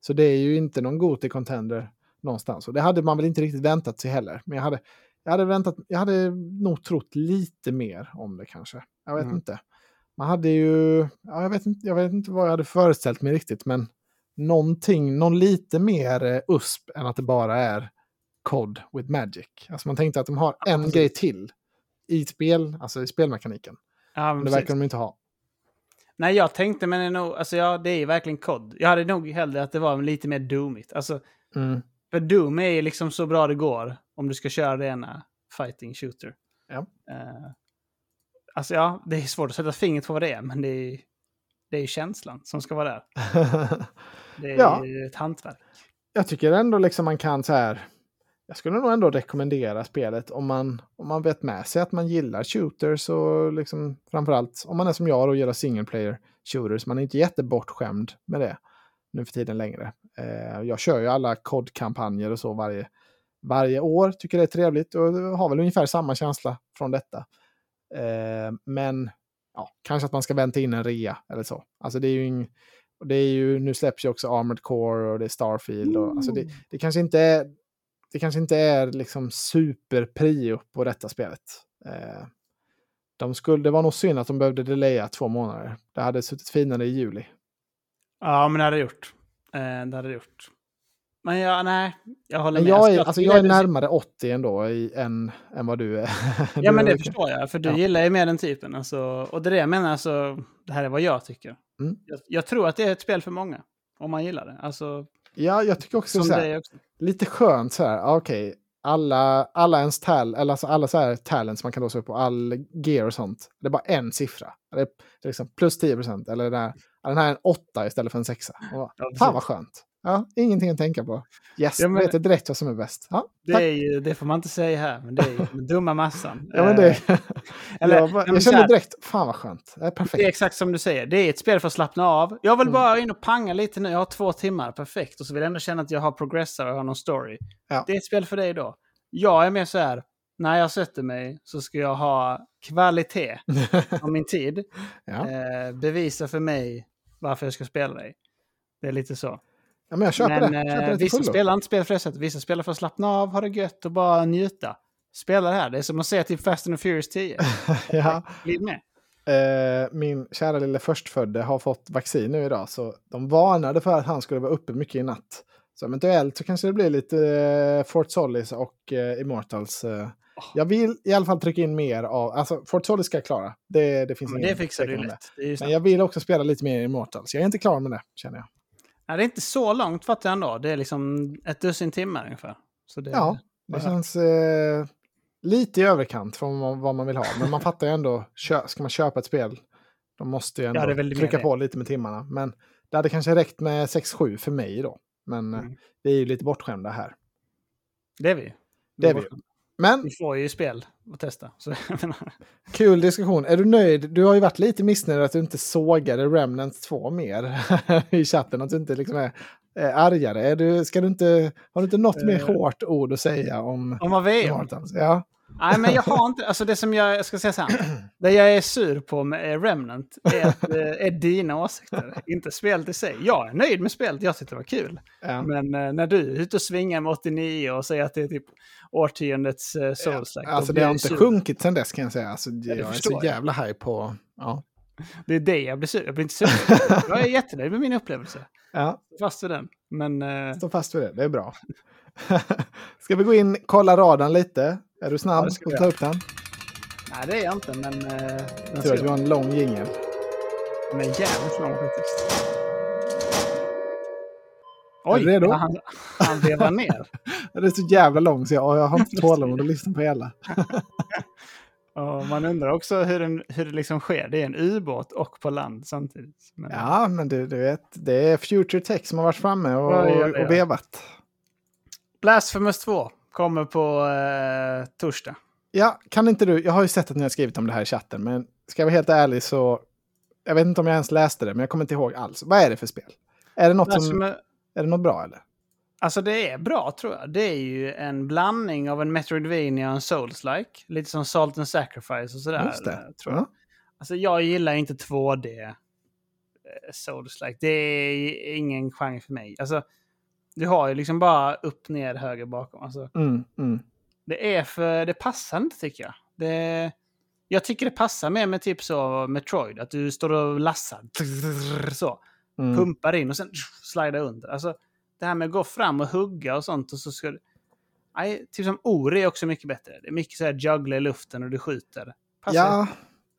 Så det är ju inte någon Goti-contender någonstans. Och det hade man väl inte riktigt väntat sig heller. Men jag hade, jag hade, väntat, jag hade nog trott lite mer om det kanske. Jag vet Mm. inte. Man hade ju, ja, jag, vet inte, jag vet inte vad jag hade föreställt mig riktigt, men någonting, någon lite mer eh, USP än att det bara är COD with Magic. Alltså man tänkte att de har Ja, en precis. grej till i spel, alltså i spelmekaniken. Ja, Men men det precis. verkar de inte ha. Nej, jag tänkte, men det är nog, alltså ja, det är ju verkligen kod. Jag hade nog hellre att det var lite mer doomigt. Alltså, Mm. för Doom är ju liksom så bra det går om du ska köra det ena fighting shooter. Ja. Eh, alltså ja, det är svårt att sätta fingret på vad det är, men det är, det är ju känslan som ska vara där. <laughs> Det är Ja. ett hantverk. jag tycker ändå liksom man kan så här. Jag skulle nog ändå rekommendera spelet om man, om man vet med sig att man gillar shooters och liksom framförallt om man är som jag och gillar single player shooters. Man är inte jättebortskämd med det nu för tiden längre. Eh, jag kör ju alla COD-kampanjer och så varje, varje år. Tycker det är trevligt och har väl ungefär samma känsla från detta. Eh, men ja, kanske att man ska vänta in en rea eller så. Alltså det är ju ing, det är ju, nu släpps ju också Armored Core och det är Starfield. Och, alltså det, det kanske inte är, det kanske inte är liksom superprio på detta spelet. Eh, de skulle, det var nog synd att de behövde delaya två månader. Det hade suttit finare i juli. Ja, men det hade det gjort. Eh, det hade det gjort. Men ja, nej, jag håller Men med. jag är, Jag alltså jag är närmare 80 ändå i, än, än vad du är. <laughs> Ja, Du men är- det förstår jag. För du Ja. gillar ju mer den typen. Alltså, och det är det jag menar, alltså, det här är vad jag tycker. Mm. Jag, jag tror att det är ett spel för många. Om man gillar det. Alltså, Ja, jag tycker också som så här, också. lite skönt så här, ja, okej, alla, alla ens tal, eller alltså alla så här talents man kan låsa upp på, all gear och sånt, det är bara en siffra. Det är, det är liksom plus 10 procent, eller den här, den här är en åtta istället för en sexa. Och Ja, Fan vad skönt. Ja, ingenting att tänka på. Yes, Ja, men- vet jag direkt vad som är bäst. Ja, Det, är ju, det får man inte säga här, men det är ju den dumma massan. Ja, men det, Eh, eller- jag, bara, jag kände direkt, fan vad skönt. Det är perfekt. Det är exakt som du säger. Det är ett spel för att slappna av. Jag vill Mm. bara in och panga lite nu. Jag har två timmar, perfekt. Och så vill jag ändå känna att jag har progressar och har någon story. Ja. Det är ett spel för dig då. Jag är mer så här, när jag sätter mig så ska jag ha kvalitet <laughs> av min tid. ja. Eh, bevisa för mig varför jag ska spela dig. Det är lite så. Ja, men jag köper Men det. Jag eh, köper det till vissa fullo. spelar inte spel för det sättet. Vissa spelar för att slappna av, ha det gött och bara njuta. Spela det här. Det är som att se typ Fast and Furious 10. <laughs> ja. Glid med. Eh, min kära lille förstfödde har fått vaccin nu idag, så de varnade för att han skulle vara uppe mycket i natt. Så eventuellt så kanske det blir lite eh, Fort Solis och eh, Immortals. Eh. Jag vill i alla fall trycka in mer av, alltså Fort Solis ska jag klara. Det, det finns Men ingen det fixar du lätt. Men jag vill också spela lite mer Immortals. Jag är inte klar med det, känner jag. Nej, det är inte så långt fattar jag ändå. Det är liksom ett dussin timmar ungefär. Så det, Ja, det känns eh, lite i överkant från vad, man vill ha. Men man fattar ju ändå, ska man köpa ett spel, då måste ju ändå Ja, trycka på lite med timmarna. Men det hade kanske räckt med 6-7 för mig då. Men eh, Mm. vi är ju lite bortskämda här. det är vi. Det är vi. Men Vi får ju spel att testa. Så, <laughs> kul diskussion. Är du nöjd? Du har ju varit lite missnöjd att du inte sågade Remnant 2 mer <laughs> i chatten. Att du inte liksom är eh, argare. Är du, ska du inte, har du inte något mer Eh. hårt ord att säga om om är. Immortals? Ja. Nej, men jag har inte... Alltså det som jag, jag ska säga så här. Det jag är sur på med Remnant är, att, eh, är dina åsikter, inte spelet i sig. Jag är nöjd med spelet, jag tyckte det var kul. Ja. Men eh, när du är ute och svingar med 89 och säger att det är typ årtiondets uh, soulslike. Alltså det har inte sjunkit sen dess kan jag säga. Alltså, jag är förstår så jag. jävla high på... Ja. Det är det jag blir sur Jag blir inte sur. jag är jättenöjd med min upplevelse. ja, Fast vid den. Men eh, stå fast vid det. Det är bra. <laughs> Ska vi gå in kolla radarn lite? Är du Ja, snabb det och vi ta upp den? nej, det är jag inte. Men uh, Tur ska, att vi har en lång jingel. den är jävligt lång faktiskt. Är Oj, du redo? han, han vevar ner. <laughs> Den är så jävla lång så jag, jag har inte <laughs> tålamod att lyssna på hela. Och man undrar också hur, den, hur det liksom sker. Det är en ubåt och på land samtidigt. Men, Ja, men du, du vet, det är Future Tech som har varit framme och, Ja, ja, ja. och vevat. Blasphemous 2 kommer på eh, torsdag. Ja, kan inte du, jag har ju sett att ni har skrivit om det här i chatten, men ska jag vara helt ärlig så, jag vet inte om jag ens läste det, men jag kommer inte ihåg alls. Vad är det för spel? Är det något, som, Blasphemous, är det något bra eller? Alltså det är bra tror jag. Det är ju en blandning av en Metroidvania och en Souls-like. Lite som Salt and Sacrifice och sådär. Just det. Tror jag. Ja. Alltså jag gillar inte 2D eh, Souls-like. Det är ingen genre för mig. Alltså, du har ju liksom bara upp, ner, höger, bakom. Alltså, Mm, mm. det är för... Det passar inte tycker jag. Det, jag tycker det passar mer med typ så Metroid. Att du står och lassar. Så. Mm. Pumpar in och sen slida under. Alltså, det här med att gå fram och hugga och sånt och så ska du... Nej, typ som Ori är också mycket bättre. Det är mycket så här juggla i luften och du skjuter. Passar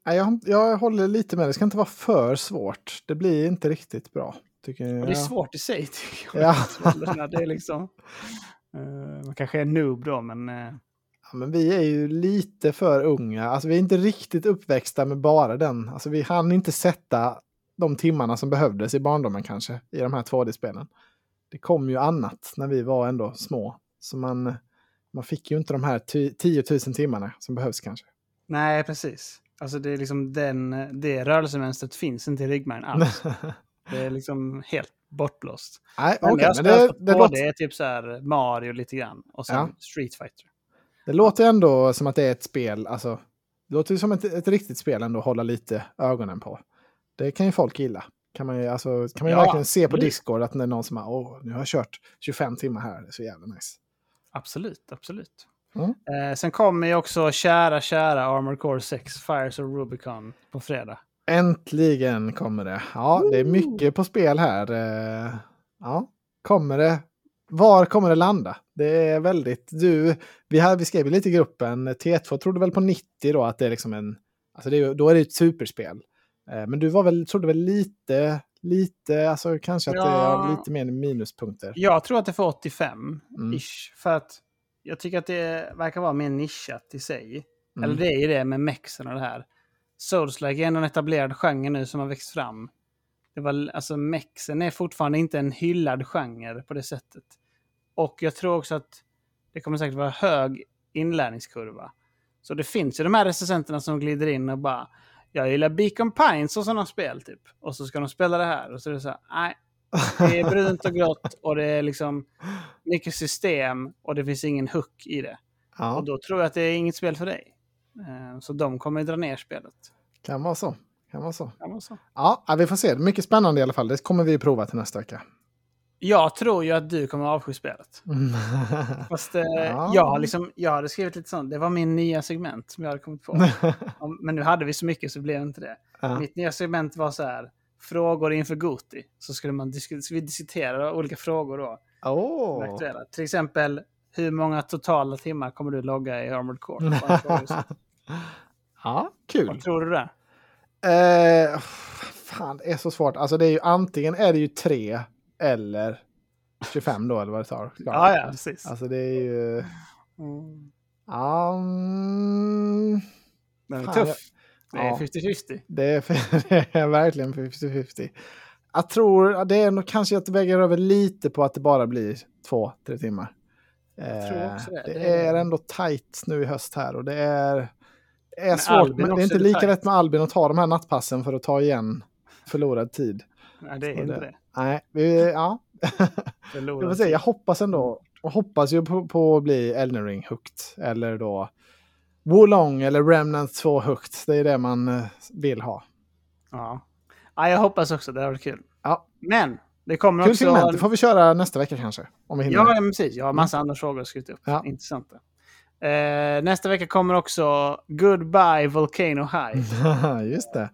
Ja, jag, jag håller lite med. Det ska inte vara för svårt. Det blir inte riktigt bra. Tycker. Och det är svårt i sig <laughs> tycker jag. Ja. det är liksom... eh, man kanske är noob då, men... eh, Ja, men vi är ju lite för unga. Alltså, vi är inte riktigt uppväxta med bara den. Alltså, vi hann inte sätta de timmarna som behövdes i barndomen kanske i de här 2D-spelen. Det kom ju annat när vi var ändå små. Så man, man fick ju inte de här ty- 10 000 timmarna som behövs kanske. nej, precis. Alltså det är liksom den... Det rörelsemönstret finns inte i ryggmärgen alls. <laughs> Det är liksom helt bortblåst. Nej, Men jag men det, det, på låter, det är typ så här Mario lite grann. Och sen Ja. Street Fighter. det låter ändå som att det är ett spel. Alltså, det låter som ett, ett riktigt spel ändå att hålla lite ögonen på. Det kan ju folk gilla. Kan man ju, alltså, kan man ju Ja, verkligen se på. Discord att det är någon som har, åh, nu har jag kört 25 timmar här, det är så jävla nice. Absolut, absolut. Mm. Eh, sen kommer ju också kära, kära Armor Core 6, Fires of Rubicon på fredag. Äntligen kommer det. Ja, det är mycket på spel här. Eh, Ja, kommer det? Var kommer det landa? Det är väldigt... Du, vi, här, vi skrev lite i gruppen, T2 trodde väl på 90 då, att det är liksom en... Alltså det, då är det ett superspel. Eh, Men du var väl, trodde väl lite, lite, alltså kanske att det är lite mer minuspunkter. Jag tror att det får 85, Mm. ish. För att jag tycker att det verkar vara mer nischat i sig. Mm. Eller det är ju det med mexen och det här. Souls-like är ändå en etablerad genre nu som har växt fram. Det var, alltså mexen är fortfarande inte en hyllad genre på det sättet. Och jag tror också att det kommer säkert vara hög inlärningskurva. Så det finns ju de här recensenterna som glider in och bara jag gillar Beacon Pines och sådana spel typ. Och så ska de spela det här och så är det så här, nej. Det är brunt och grått och det är liksom mycket system och det finns ingen hook i det. Ja, Och då tror jag att det är inget spel för dig. Eh, Så de kommer dra ner spelet. kan vara så. Kan vara så. Kan vara så. Ja, vi får se. Mycket spännande i alla fall. Det kommer vi prova till nästa vecka. Jag tror ju att du kommer avsky spelet. Mm. <laughs> Fast eh, Ja. jag, har liksom, jag hade skrivit lite sånt. Det var min nya segment som jag hade kommit på. <laughs> Men nu hade vi så mycket så blev det inte det. ja. Mitt nya segment var så här. Frågor inför Goti. Så skulle man disk- vi diskutera olika frågor då. aktuella. Till exempel, hur många totala timmar kommer du logga i Armored Core? <laughs> Ja, kul. Vad tror du där? Eh, fan, det är så svårt. Alltså det är ju antingen är det ju 3 eller 25 då, eller vad det tar. <laughs> Ja, ja, precis. Alltså det är ju... Mm. Ja, mm, Den är Fan, tuff. Det är ja. 50-50. det, är, <laughs> det är verkligen 50-50. Jag tror att det är nog kanske att det väger över lite på att det bara blir två, tre timmar. Jag tror Eh, också det. det Det är- är ändå tajt nu i höst här och det är, det är Men svårt. Albin Men det är inte lika lätt med Albin att ta de här nattpassen för att ta igen förlorad tid. Nej, det är Så inte det- det. Nej, vi, ja. <laughs> Jag får se, jag hoppas ändå, och hoppas ju på, på att bli Elden Ring hooked. Eller då, Wolong eller Remnant 2 högt. Det är det man eh, vill ha. Ja. ja, jag hoppas också. Det har varit kul. Ja. Men det kommer Kul också... segment. Det får vi köra nästa vecka kanske. Om vi hinner. Ja, precis. Jag har massa andra frågor att skriva upp. Ja. Intressanta. Eh, nästa vecka kommer också Goodbye Volcano High. <laughs> Just det.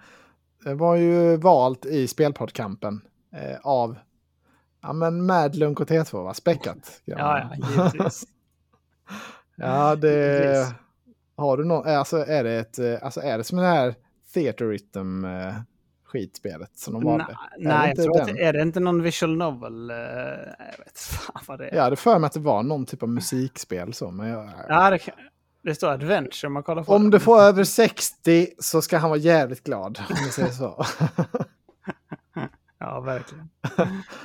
Det var ju valt i spelpoddkampen eh, av ja, men Madlunk och T2, va? Späckat. <laughs> ja, ja, givetvis. <laughs> Ja, det... Givetvis. Har du någon... Alltså är det ett... eh, Alltså är det som det här Theater Rhythm eh, skitspelet som de valde? Nej, Är det inte är det inte någon visual novel? Eh, jag vet fan vad det är. Jag hade för mig att det var någon typ av musikspel så, men jag... Ja, det, kan, det står adventure om man kollar på Om du får över 60 så ska han vara jävligt glad, om du säger så. <laughs> Ja, verkligen.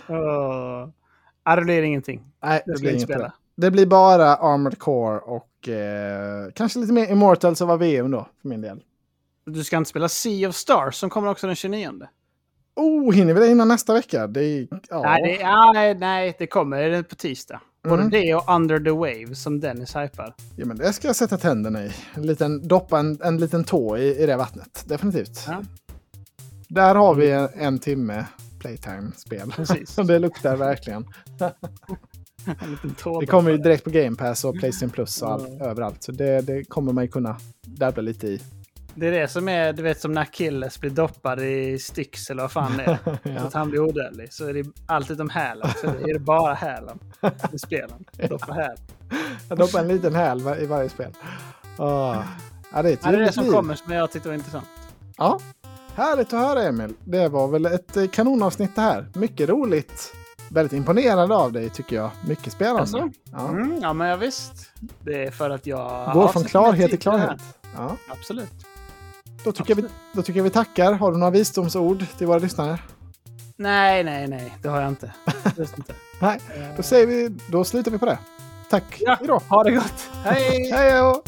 oh. Ja, det blir ingenting. Nej, Det det blir inget. Det blir bara Armored Core och eh, kanske lite mer Immortals av VM då, för min del. Du ska inte spela Sea of Stars som kommer också den 29. Oh, hinner vi det innan nästa vecka? Det är, ja. Nej, det, ja, nej, det kommer på tisdag. Både Mm. det och Under the Wave som Dennis hypar. ja, men det ska jag sätta tänderna i. En liten, doppa en, en liten tå i, i det vattnet, definitivt. Ja. Där har vi en, en timme playtime-spel. <laughs> Det luktar verkligen. <laughs> Det kommer ju direkt på Game Pass och Playstation Plus och all, Mm. överallt. Så det, det kommer man ju kunna dabbla lite i. Det är det som är, du vet som när Achilles blir doppad i Styx eller vad fan det är. <laughs> Så ja. att han blir odödlig. Så är det allt utom hälen. Så är det bara hälen i spelen. <laughs> Doppa häl. Jag doppar en liten häl i varje spel. Ah. Ja, det är Ja, det är det som liv. kommer som jag tyckte var intressant. Ja, härligt att höra Emil. Det var väl ett eh, kanonavsnitt det här. Mycket roligt. Väldigt imponerad av dig tycker jag. Mycket spännande. Alltså? Ja. Mm, ja, men ja, visst. Det är för att jag... Går från klarhet till klarhet. Ja. Absolut. Då, tycker vi, då tycker jag vi tackar. Har du några visdomsord till våra lyssnare? Nej, nej, nej. Det har jag inte. Just inte. <laughs> Nej, då, säger vi, då slutar vi på det. Tack. Ja, Hejdå. ha det gott. Hej! Hej då.